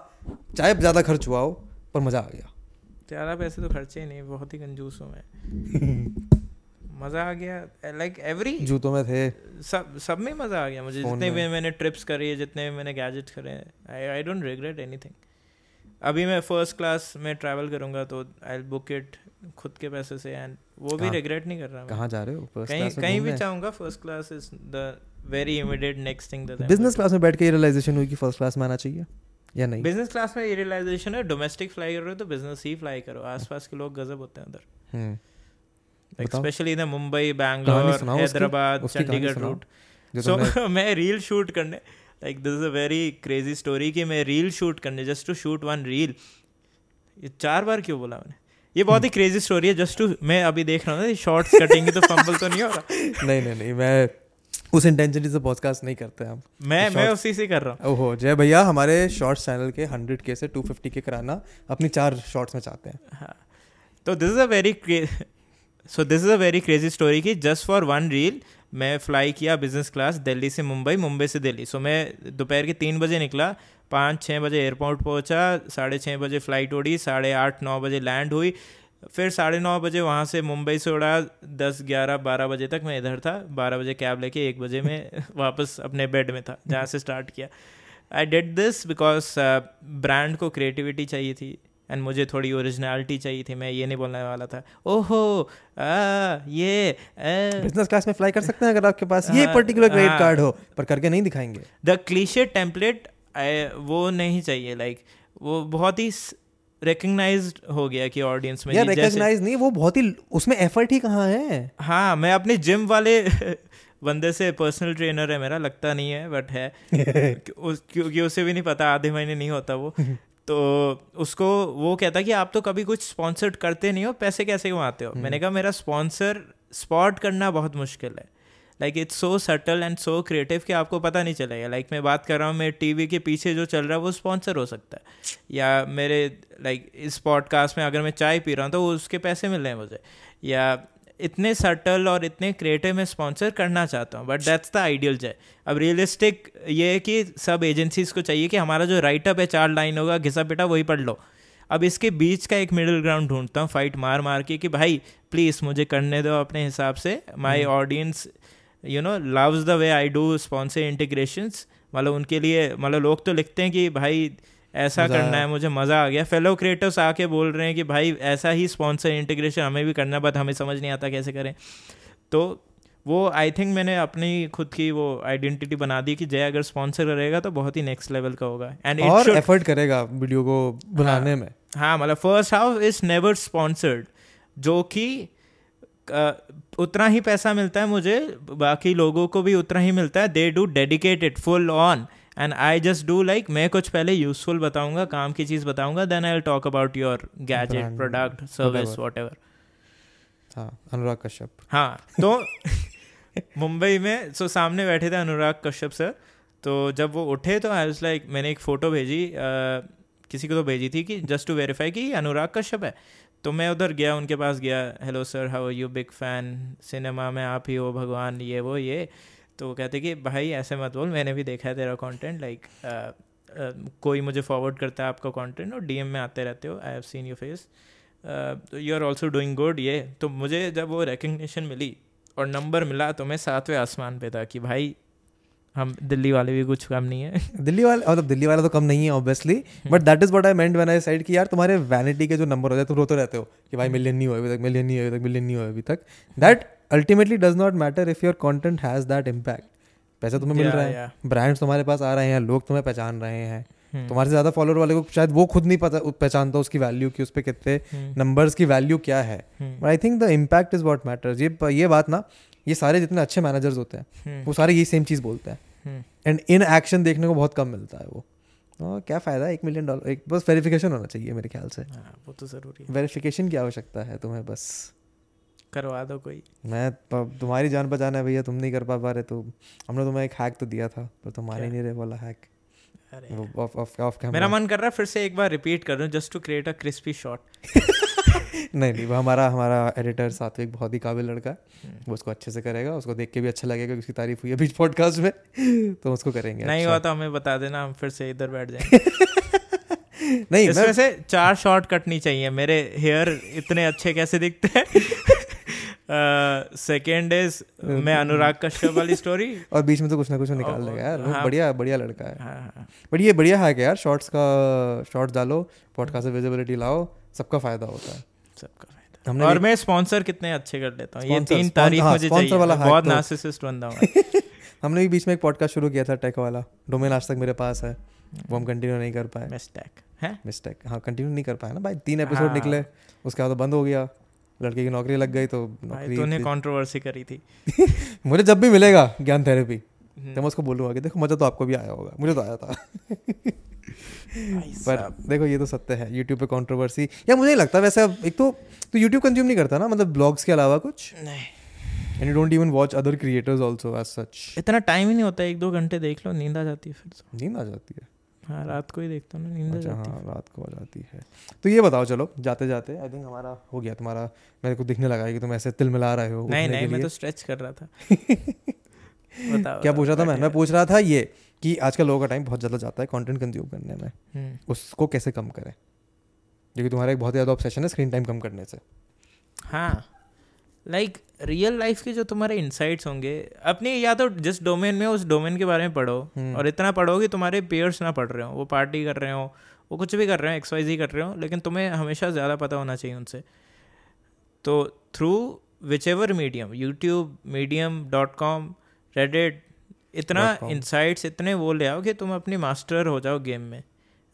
चाहे ज़्यादा खर्च हुआ हो पर मज़ा आ गया। ज़्यादा पैसे तो खर्चे ही नहीं बहुत ही कंजूस हूँ मैं। मज़ा आ गया लाइक एवरी जूतों में थे। सब सब में मज़ा आ गया मुझे जितने भी मैंने ट्रिप्स करी है जितने भी मैंने गैजेट्स करे हैं आई डोंट रिग्रेट एनीथिंग अभी मैं फ़र्स्ट क्लास में ट्रैवल करूँगा तो आई बुक इट खुद के पैसे से एंड वो भी रिग्रेट नहीं कर रहा कहाँ जा रहे हो? फ़र्स्ट कहीं कहीं भी? चाहूँगा first class is the very immediate next thing that business class में बैठ के ये रियलाइजेशन हुई कि फ़र्स्ट क्लास में आना चाहिए या नहीं? बिज़नेस क्लास में ये रियलाइजेशन है डोमेस्टिक फ्लाई कर रहे हो तो बिज़नेस ही फ्लाई करो आसपास के लोग गजब होते हैं उधर। हम्म। Specially the Mumbai Bangalore Hyderabad Chandigarh route so मैं रील शूट करने like this is a very crazy story कि मैं रील शूट करने just to shoot one reel ये चार बार क्यों बोला मैंने? ये बहुत ही क्रेजी स्टोरी है जस्ट टू मैं अभी देख रहा हूँ ना शॉर्ट्स कटेंगे तो फंबल तो नहीं हो रहा। नहीं नहीं नहीं मैं उस इंटेंसिटी से पॉडकास्ट नहीं करते हम। मैं मैं उसी से कर रहा हूँ। ओहो जय भैया हमारे शॉर्ट्स चैनल के हंड्रेड के से टू फिफ्टी के कराना अपनी चार शॉर्ट्स में चाहते हैं। हाँ। तो this is a very so this is a very crazy story कि जस्ट फॉर वन रील मैं फ्लाई किया बिज़नेस क्लास दिल्ली से मुंबई मुंबई से दिल्ली. सो so, मैं दोपहर के तीन बजे निकला पाँच छः बजे एयरपोर्ट पहुँचा साढ़े छः बजे फ़्लाइट उड़ी साढ़े आठ नौ बजे लैंड हुई. फिर साढ़े नौ बजे वहाँ से मुंबई से उड़ा दस ग्यारह बारह बजे तक मैं इधर था. बारह बजे कैब लेके एक बजे में वापस अपने बेड में था जहाँ से स्टार्ट किया. I did this because brand को क्रिएटिविटी चाहिए थी. एंड मुझे थोड़ी ओरिजिनलिटी चाहिए थी मैं ये नहीं बोलने वाला था। ओहो आ, ये बिज़नेस क्लास में फ्लाई कर सकते हैं अगर आपके पास ये हाँ, पर्टिकुलर क्रेडिट। कार्ड हो पर करके नहीं दिखाएँगे। द क्लीशे टेम्पलेट वो नहीं चाहिए लाइक वो बहुत ही रिकग्नाइज हो गया कि ऑडियंस में यार जी, नहीं वो बहुत ही उसमें एफर्ट ही कहाँ है? हाँ मैं अपने जिम वाले बंदे से पर्सनल ट्रेनर है मेरा लगता नहीं है बट है। उस- क्योंकि उसे भी नहीं पता आधे महीने नहीं होता वो। तो उसको वो कहता कि आप तो कभी कुछ स्पॉन्सर्ड करते नहीं हो पैसे कैसे कमाते हो? मैंने कहा मेरा स्पॉन्सर स्पॉट करना बहुत मुश्किल है। Like it's so subtle and so creative कि आपको पता नहीं चलेगा। लाइक like, मैं बात कर रहा हूँ मेरे टीवी के पीछे जो चल रहा है वो स्पॉन्सर हो सकता है। या मेरे लाइक like, इस पॉडकास्ट में अगर मैं चाय पी रहा हूँ तो उसके पैसे मिल रहे हैं मुझे। या इतने सटल और इतने क्रिएटिव में स्पॉन्सर करना चाहता हूँ बट दैट्स द आइडियल जय। अब रियलिस्टिक ये है कि सब एजेंसीज को चाहिए कि हमारा जो राइटअप है चार लाइन होगा घिसा पिटा वही पढ़ लो। अब इसके बीच का एक मिडिल ग्राउंड ढूंढता हूँ फाइट मार मार के कि भाई प्लीज़ मुझे करने दो अपने हिसाब से। My audience you know loves the way I do sponsor integrations मतलब उनके लिए मतलब लोग तो लिखते हैं कि भाई ऐसा करना है मुझे मज़ा आ गया। फेलो क्रिएटर्स आके बोल रहे हैं कि भाई ऐसा ही स्पॉन्सर इंटीग्रेशन हमें भी करना बट हमें समझ नहीं आता कैसे करें। तो वो आई थिंक मैंने अपनी खुद की वो आइडेंटिटी बना दी कि जय अगर स्पॉन्सर करेगा तो बहुत ही नेक्स्ट लेवल का होगा। एंड और एफर्ट करेगा वीडियो को बनाने हाँ, में। हाँ मतलब first house is never sponsored जो कि उतना ही पैसा मिलता है मुझे बाकी लोगों को भी उतना ही मिलता है। They do dedicated full on and I just do like मैं कुछ पहले यूजफुल बताऊँगा काम की चीज़ बताऊँगा then I talk about your gadget product service whatever Anurag Kashyap. हाँ तो मुंबई में सो सामने बैठे थे अनुराग कश्यप सर तो जब वो उठे तो आई लाइक मैंने एक फ़ोटो भेजी किसी को तो भेजी थी कि जस्ट टू वेरीफाई कि अनुराग कश्यप है। तो मैं उधर गया उनके पास गया hello sir how you big fan cinema में आप ही हो भगवान ये वो ये। तो वो कहते कि भाई ऐसे मत बोल मैंने भी देखा है तेरा कंटेंट लाइक कोई मुझे फॉरवर्ड करता है आपका कंटेंट और डीएम में आते रहते हो I have seen your face तो you are also doing good ये. तो मुझे जब वो रिकग्निशन मिली और नंबर मिला तो मैं सातवें आसमान पे था कि भाई हम दिल्ली वाले भी कुछ कम नहीं है. दिल्ली वाले मतलब दिल्ली वाला तो कम नहीं है obviously but that is what I meant when I said कि यार तुम्हारे वैनिटी के जो नंबर होते हैं तुम रोते रहते हो कि भाई मिलियन नहीं हुए अभी तक मिलियन नहीं हुए अभी तक मिलियन नहीं हुए अभी तक. That ultimately does not matter if your content has that impact पैसा तुम्हें मिल रहा है ब्रांड्स तुम्हारे पास आ रहे हैं लोग तुम्हें पहचान रहे हैं हम्म। तुम्हारे से ज़्यादा फॉलोअर वाले को शायद वो खुद नहीं पता पहचानता उसकी वैल्यू की उस पर कितने नंबर्स हम्म। की वैल्यू क्या है। But I think the impact is what matters ये ये बात ना ये सारे जितने अच्छे मैनेजर्स होते हैं हम्म। वो सारे ये सेम चीज़ बोलते हैं। एंड इन एक्शन देखने को बहुत कम मिलता है वो। तो क्या फ़ायदा एक मिलियन डॉलर एक बस वेरिफिकेशन होना चाहिए मेरे ख्याल से। हाँ, वो तो ज़रूरी है। वेरिफिकेशन की आवश्यकता है तुम्हें बस। करवा दो कोई। मैं तुम्हारी जान बचाना है भैया तुम नहीं कर पा पा रहे तो हमने तुम्हें एक हैक तो दिया था पर तुम मान ही नहीं रहे वाला हैक अरे ऑफ़ ऑफ़ ऑफ़ मेरा मन कर रहा है फिर से एक बार रिपीट कर दूँ just to create a crispy shot नहीं नहीं वो हमारा हमारा एडिटर सात्विक बहुत ही काबिल लड़का है। हम्म। वो उसको अच्छे से करेगा उसको देख के भी अच्छा लगेगा उसकी तारीफ़ हुई है बीच पॉडकास्ट में। तो उसको करेंगे नहीं अच्छा। हुआ तो हमें बता देना हम फिर से इधर बैठ जाएँगे। नहीं इसमें से चार शॉट कटनी चाहिए मेरे हेयर इतने अच्छे कैसे दिखते हैं? सेकेंड इज़ मैं अनुराग कश्यप वाली स्टोरी और बीच में तो कुछ ना कुछ निकाल देगा यार। हाँ, बढ़िया बढ़िया लड़का है। हाँ, हाँ. बट ये बढ़िया है यार शॉर्ट्स का शॉर्ट्स डालो पॉडकास्ट से विजिबिलिटी लाओ सबका फ़ायदा होता है। सबका फ़ायदा। हमने और मैं स्पॉन्सर कितने अच्छे कर लेता हूँ? ये तीन तारीफ़ हाँ, मुझे चाहिए। वाला बहुत तो, नार्सिसिस्ट बंदा हूँ। हमने भी बीच में एक पॉडकास्ट शुरू किया था टेक वाला। डोमेन आज तक मेरे पास है। वो हम कंटिन्यू नहीं कर पाए। मिस्टेक है? मिस्टेक हाँ कंटिन्यू नहीं कर पाए ना भाई। तीन एपिसोड निकले उसके बाद तो बंद हो गया। लड़के की नौकरी लग गई तो नौकरी तूने कंट्रोवर्सी करी थी। मुझे जब भी मिलेगा ज्ञान थेरेपी हम्म। तो मैं उसको बोलूँगा कि देखो मज़ा तो आपको भी आया होगा। मुझे तो आया था। पर देखो ये तो सत्य है यूट्यूब पे कंट्रोवर्सी या मुझे नहीं लगता वैसे अब एक तो तो यूट्यूब कंज्यूम नहीं करता ना मतलब ब्लॉग्स के अलावा कुछ? नहीं। And you don't even watch other creators also as such इतना टाइम ही नहीं होता एक दो घंटे देख लो नींद आ जाती है फिर तो। नींद आ जाती है। हाँ रात को ही देखता हूँ नींद अच्छा, हाँ रात को आ जाती है। तो ये बताओ चलो जाते जाते आई थिंक हमारा हो गया तुम्हारा मेरे को दिखने लगा है कि तुम ऐसे तिल मिला रहे हो नहीं नहीं मैं तो स्ट्रेच कर रहा था। बताओ क्या पूछ रहा था मैं? मैं पूछ रहा था ये कि आजकल लोगों का टाइम बहुत ज़्यादा जाता है कंटेंट कंज्यूम करने में। हम्म। उसको कैसे कम करें? क्योंकि तुम्हारा एक बहुत ज़्यादा ऑब्सेशन है स्क्रीन टाइम कम करने से। हाँ। लाइक रियल लाइफ के जो तुम्हारे इंसाइट्स होंगे अपनी या तो जिस डोमेन में उस डोमेन के बारे में पढ़ो। हम्म। और इतना पढ़ो कि तुम्हारे पेयर्स ना पढ़ रहे हो वो पार्टी कर रहे हो वो कुछ भी कर रहे हो एक्सवाइज कर रहे हो लेकिन तुम्हें हमेशा ज़्यादा पता होना चाहिए उनसे। तो through whichever medium YouTube medium dot com Reddit इतना इंसाइट्स इतने वो ले आओ कि तुम अपनी मास्टर हो जाओ गेम में।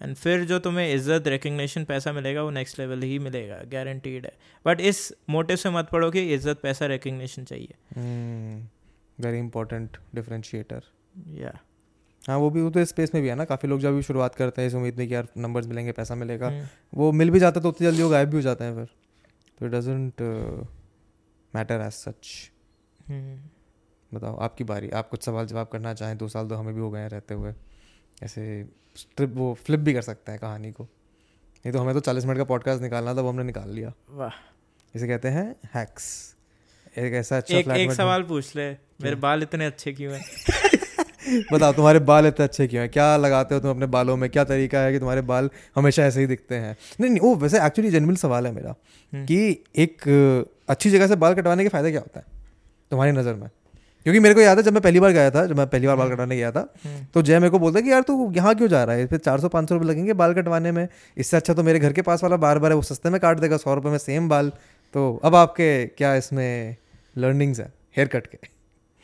एंड फिर जो तुम्हें इज़्ज़त रिकग्निशन पैसा मिलेगा वो नेक्स्ट लेवल ही मिलेगा गारंटीड है। बट इस मोटिव से मत पढ़ो कि इज़्ज़त पैसा रिकग्निशन चाहिए। वेरी इंपॉर्टेंट डिफ्रेंशिएटर या हाँ वो भी वो तो स्पेस में भी है ना काफ़ी लोग जब भी शुरुआत करते हैं इस उम्मीद में कि यार नंबर्स मिलेंगे पैसा मिलेगा hmm. वो मिल भी जाता तो उतनी जल्दी वो गायब भी हो जाते हैं फिर। तो it doesn't matter as such बताओ आपकी बारी आप कुछ सवाल जवाब करना चाहें दो साल तो हमें भी हो गए हैं रहते हुए। ऐसे ट्रिप वो फ्लिप भी कर सकते हैं कहानी को। नहीं तो हमें तो चालीस मिनट का पॉडकास्ट निकालना था वो हमने निकाल लिया। वाह। इसे कहते हैं हैक्स एक ऐसा अच्छा एक एक सवाल पूछ ले मेरे बाल इतने अच्छे क्यों हैं? बताओ तुम्हारे बाल इतने अच्छे क्यों हैं? क्या लगाते हो तुम अपने बालों में? क्या तरीका है कि तुम्हारे बाल हमेशा ऐसे ही दिखते हैं? नहीं नहीं वो वैसे एक्चुअली जेनविन सवाल है मेरा हम्म। कि एक अच्छी जगह से बाल कटवाने के फ़ायदा क्या होता है तुम्हारी नज़र में? क्योंकि मेरे को याद है जब मैं पहली बार गया था जब मैं पहली बार बाल कटवाने गया था हम्म। तो जय मेरे को बोलता है कि यार तू यहाँ क्यों जा रहा है? फिर चार सौ पाँच सौ रुपये लगेंगे बाल कटवाने में। इससे अच्छा तो मेरे घर के पास वाला बार बार है वो सस्ते में काट देगा सौ रुपये में सेम बाल। तो अब आपके क्या इसमें लर्निंग्स है? हेयर कट के।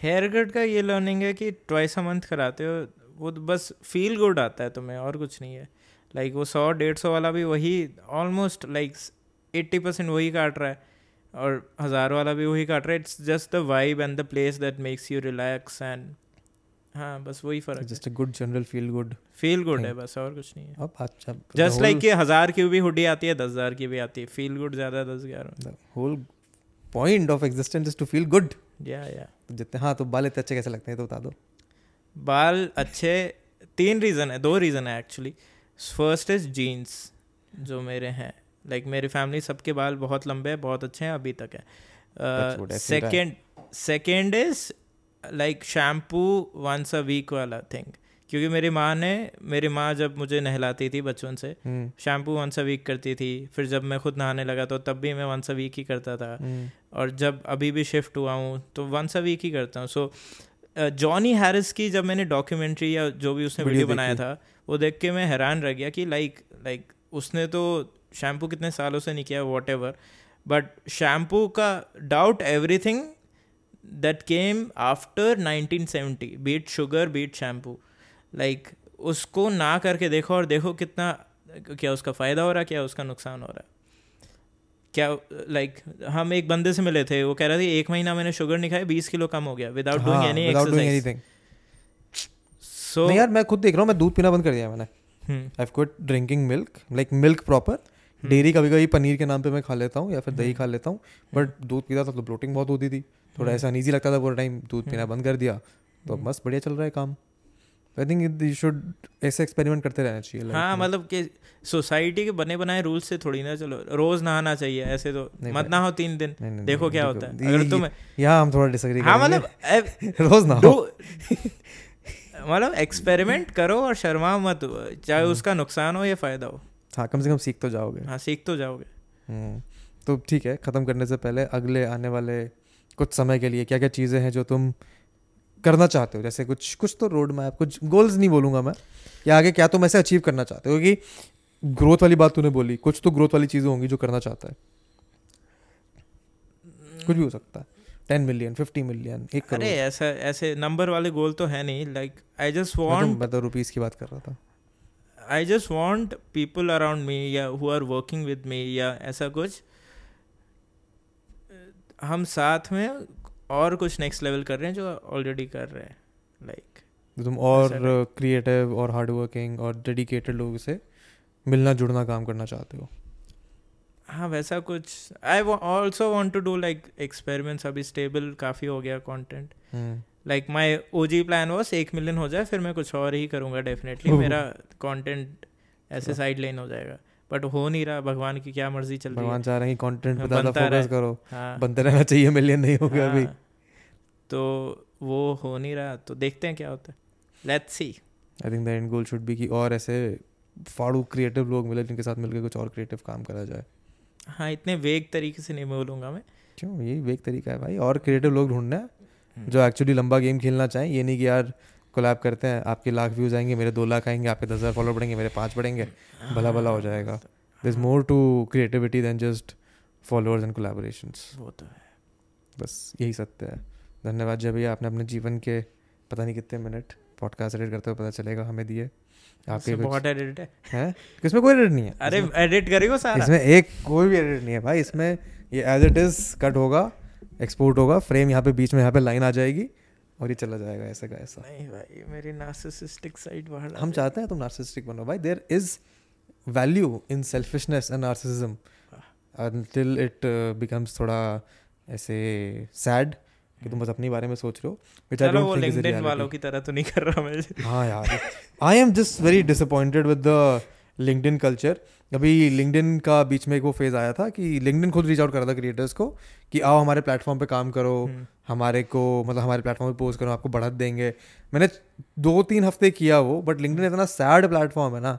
हेयर कट का ये लर्निंग है कि ट्वाइस अ मंथ कराते हो वो तो बस फील गुड आता है तुम्हें और कुछ नहीं है। लाइक वो सौ डेढ़ सौ वाला भी वही ऑलमोस्ट लाइक एट्टी परसेंट वही काट रहा है। और हज़ार वाला भी वही काट रहा है। It's just the vibe and the place that makes you relax and हाँ बस वही फ़र्क है। Just a good general feel good feel good है बस और कुछ नहीं है। अब अच्छा जस्ट लाइक कि हज़ार की भी हुडी आती है दस हज़ार की भी आती है। फील गुड ज़्यादा दस ग्यारह। Whole point of existence is to feel good या या जितने हाँ तो बाल इतने अच्छे कैसे लगते हैं तो बता दो। बाल अच्छे तीन रीज़न है दो रीज़न है एक्चुअली फ़र्स्ट इज़ जीन्स जो मेरे हैं। लाइक मेरी फैमिली सबके बाल बहुत लंबे हैं बहुत अच्छे हैं अभी तक है। Second second is like shampoo once a week वाला थिंग क्योंकि मेरी माँ ने मेरी माँ जब मुझे नहलाती थी बचपन से शैम्पू वंस अ वीक करती थी फिर जब मैं खुद नहाने लगा तो तब भी मैं वंस अ वीक ही करता था। हम्म, और जब अभी भी शिफ्ट हुआ हूँ तो वंस अ वीक ही करता हूँ। सो जॉनी हैरिस की जब मैंने डॉक्यूमेंट्री या जो भी उसने वीडियो बनाया था वो देख के मैं हैरान रह गया कि लाइक लाइक उसने तो शैम्पू कितने सालों से नहीं किया वॉट एवर बट शैम्पू का doubt everything that came after 1970 beat sugar beat shampoo like उसको ना करके देखो और देखो कितना क्या उसका फ़ायदा हो रहा है क्या उसका नुकसान हो रहा है. क्या लाइक like, हम एक बंदे से मिले थे वो कह रहा था एक महीना मैंने शुगर नहीं खाया बीस किलो कम हो गया without doing any exercise so यार मैं खुद देख रहा हूँ मैं दूध पीना बंद कर दिया मैंने. I have quit drinking milk like milk proper. Dairy कभी कभी पनीर के नाम पे मैं खा लेता हूँ या फिर दही खा लेता हूँ बट दूध पीता था तो ब्लोटिंग बहुत होती थी। थोड़ा हम्म। ऐसा अनईजी लगता था पूरा टाइम दूध पीना बंद कर दिया तो बस बढ़िया चल रहा है काम। आई थिंक यू शुड ऐसे एक्सपेरिमेंट करते रहना चाहिए हाँ मतलब कि सोसाइटी के बने बनाए रूल से थोड़ी ना चलो रोज नहाना चाहिए ऐसे तो मत। नहाओ तीन दिन नहीं, नहीं, देखो नहीं, क्या होता है। अगर तुम यहाँ हम थोड़ा डिसएग्री हाँ मतलब रोज ना हो मतलब एक्सपेरिमेंट करो और शर्मा मत चाहे हम्म। उसका नुकसान हो या फ़ायदा हो। हाँ कम से कम सीख तो जाओगे। हाँ सीख तो जाओगे। हम्म, तो ठीक है ख़त्म करने से पहले अगले आने वाले कुछ समय के लिए क्या क्या चीज़ें हैं जो तुम करना चाहते हो? जैसे कुछ कुछ तो रोड मैप कुछ गोल्स नहीं बोलूँगा मैं या आगे क्या तुम ऐसे अचीव करना चाहते हो क्योंकि ग्रोथ वाली बात तूने बोली कुछ तो ग्रोथ वाली चीज़ें होंगी जो करना चाहता है। कुछ भी हो सकता है। टेन मिलियन फिफ्टी मिलियन एक करोड़। अरे ऐसा ऐसे नंबर वाले गोल तो है नहीं लाइक आई जस्ट तो, वांट मैं तो रुपीज़ की बात कर रहा था। I just want people around me या who are working with me या ऐसा कुछ हम साथ में और कुछ नेक्स्ट लेवल कर रहे हैं जो ऑलरेडी कर रहे हैं लाइक तो तुम और क्रिएटिव और हार्ड वर्किंग और डेडिकेटेड लोगों से मिलना जुड़ना काम करना चाहते हो? हाँ वैसा कुछ। I also want to do like experiments अभी स्टेबल काफ़ी हो गया content like my O G plan was एक मिलियन हो जाए फिर मैं कुछ और ही करूँगा डेफिनेटली मेरा कंटेंट ऐसे साइड लाइन हो जाएगा। बट हो नहीं रहा भगवान की क्या मर्ज़ी चल रही भगवान है चाह रहे हैं कंटेंट पे हाँ, ज़्यादा फोकस करो। हाँ। बनते रहना चाहिए मिलियन नहीं हो गया अभी। हाँ, तो वो हो नहीं रहा तो देखते हैं क्या होता है। Let's see I think the end goal should be कि और ऐसे फाड़ू क्रिएटिव लोग मिले जिनके साथ मिलकर कुछ और क्रिएटिव काम करा जाए। हाँ इतने वेग तरीके से नहीं बोलूँगा मैं। क्यों? यही वेग तरीका है भाई। और क्रिएटिव लोग ढूंढना है। जो एक्चुअली लंबा गेम खेलना चाहें ये नहीं कि यार कोलैब करते हैं आपके लाख व्यूज़ आएँगे मेरे दो लाख आएँगे आपके दस हज़ार फॉलो बढ़ेंगे मेरे पाँच बढ़ेंगे भला भला हो जाएगा। There is more to creativity than just followers and collaborations वो तो है। बस यही सत्य है। धन्यवाद जय भैया आपने अपने जीवन के पता नहीं कितने मिनट पॉडकास्ट एडिट करते हुए पता चलेगा हमें दिए। आपके बहुत एडिट है। हैं? इसमें कोई एडिट नहीं है। अरे एडिट करेगा सारा। इसमें एक कोई भी एडिट नहीं है भाई। इसमें ये एज इट इज़ कट होगा। एक्सपोर्ट होगा फ्रेम यहाँ पे बीच में यहाँ पे लाइन आ जाएगी और ये चला जाएगा ऐसा का ऐसा। नहीं भाई मेरी नार्सिसिस्टिक साइड बाहर हम चाहते हैं तुम नार्सिसिस्टिक बनो। भाई there is value in selfishness and narcissism it uh, becomes थोड़ा ऐसे सैड कि तुम बस अपने बारे में सोच रहे हो which I चलो don't वो think लिंक्डइन वालों की तरह तो नहीं कर रहा मैं। हाँ यार I am just very disappointed with the LinkedIn culture अभी लिंकडिन का बीच में एक वो फ़ेज़ आया था कि लिंकडिन खुद रीच आउट कर रहा था क्रिएटर्स को कि आओ हमारे प्लेटफॉर्म पे काम करो हम्म। हमारे को मतलब हमारे प्लेटफॉर्म पे पोस्ट करो आपको बढ़त देंगे। मैंने दो तीन हफ़्ते किया वो बट लिंकडिन इतना सैड प्लेटफॉर्म है ना।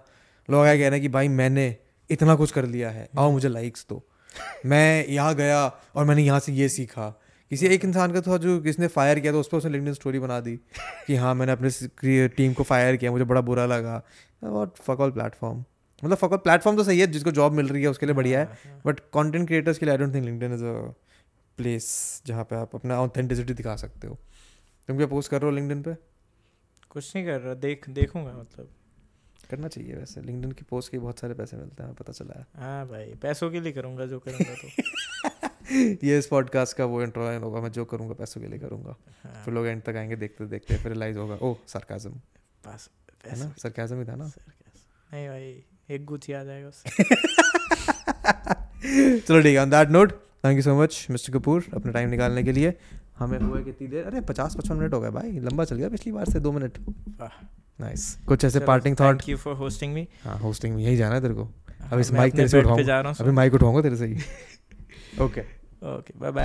लोग आए कह रहे हैं कि भाई मैंने इतना कुछ कर लिया है आओ मुझे लाइक्स दो। मैं यहाँ गया और मैंने यहाँ से ये सीखा। किसी एक इंसान का था जो किसने फायर किया था उस पर उसने लिंकडिन स्टोरी बना दी कि हाँ मैंने अपने टीम को फायर किया मुझे बड़ा बुरा लगा। वॉट फक ऑल प्लेटफॉर्म मतलब फक प्लेटफॉर्म तो सही है जिसको जॉब मिल रही है उसके लिए बढ़िया हाँ, बट कंटेंट क्रिएटर्स के लिए I don't think LinkedIn is a place जहाँ पे आप अपना ऑथेंटिसिटी दिखा सकते हो। तुम क्या पोस्ट कर रहे हो लिंक्डइन पे? कुछ नहीं कर रहा देख देखूँगा मतलब। करना चाहिए वैसे लिंक्डइन की पोस्ट के बहुत सारे पैसे मिलते हैं पता चला है। हाँ भाई पैसों के लिए करूँगा जो करूँगा तो। ये इस पॉडकास्ट का वो इंट्रो लाइन होगा मैं जो करूँगा पैसों के लिए करूँगा। हाँ, फिर लोग एंड तक आएँगे देखते देखते फिर रियलाइज़ होगा ओह सरकाजम पास है ना? सरकाजम ही था ना? नहीं भाई एक गुच्छी आ जाएगा उससे। चलो ठीक है on that note thank you so much mister Kapoor अपना टाइम निकालने के लिए। हमें हुआ कितनी देर? अरे पचास पचपन मिनट हो गए भाई लंबा चल गया पिछली बार से दो मिनट। नाइस कुछ ऐसे parting thought thank you for hosting me हाँ होस्टिंग में यही जाना है तेरे को। अब इस मैं mic अपने तेरे से उठाऊँगा। हूँ अभी माइक उठाऊँगा तेरे से ही। Okay okay bye bye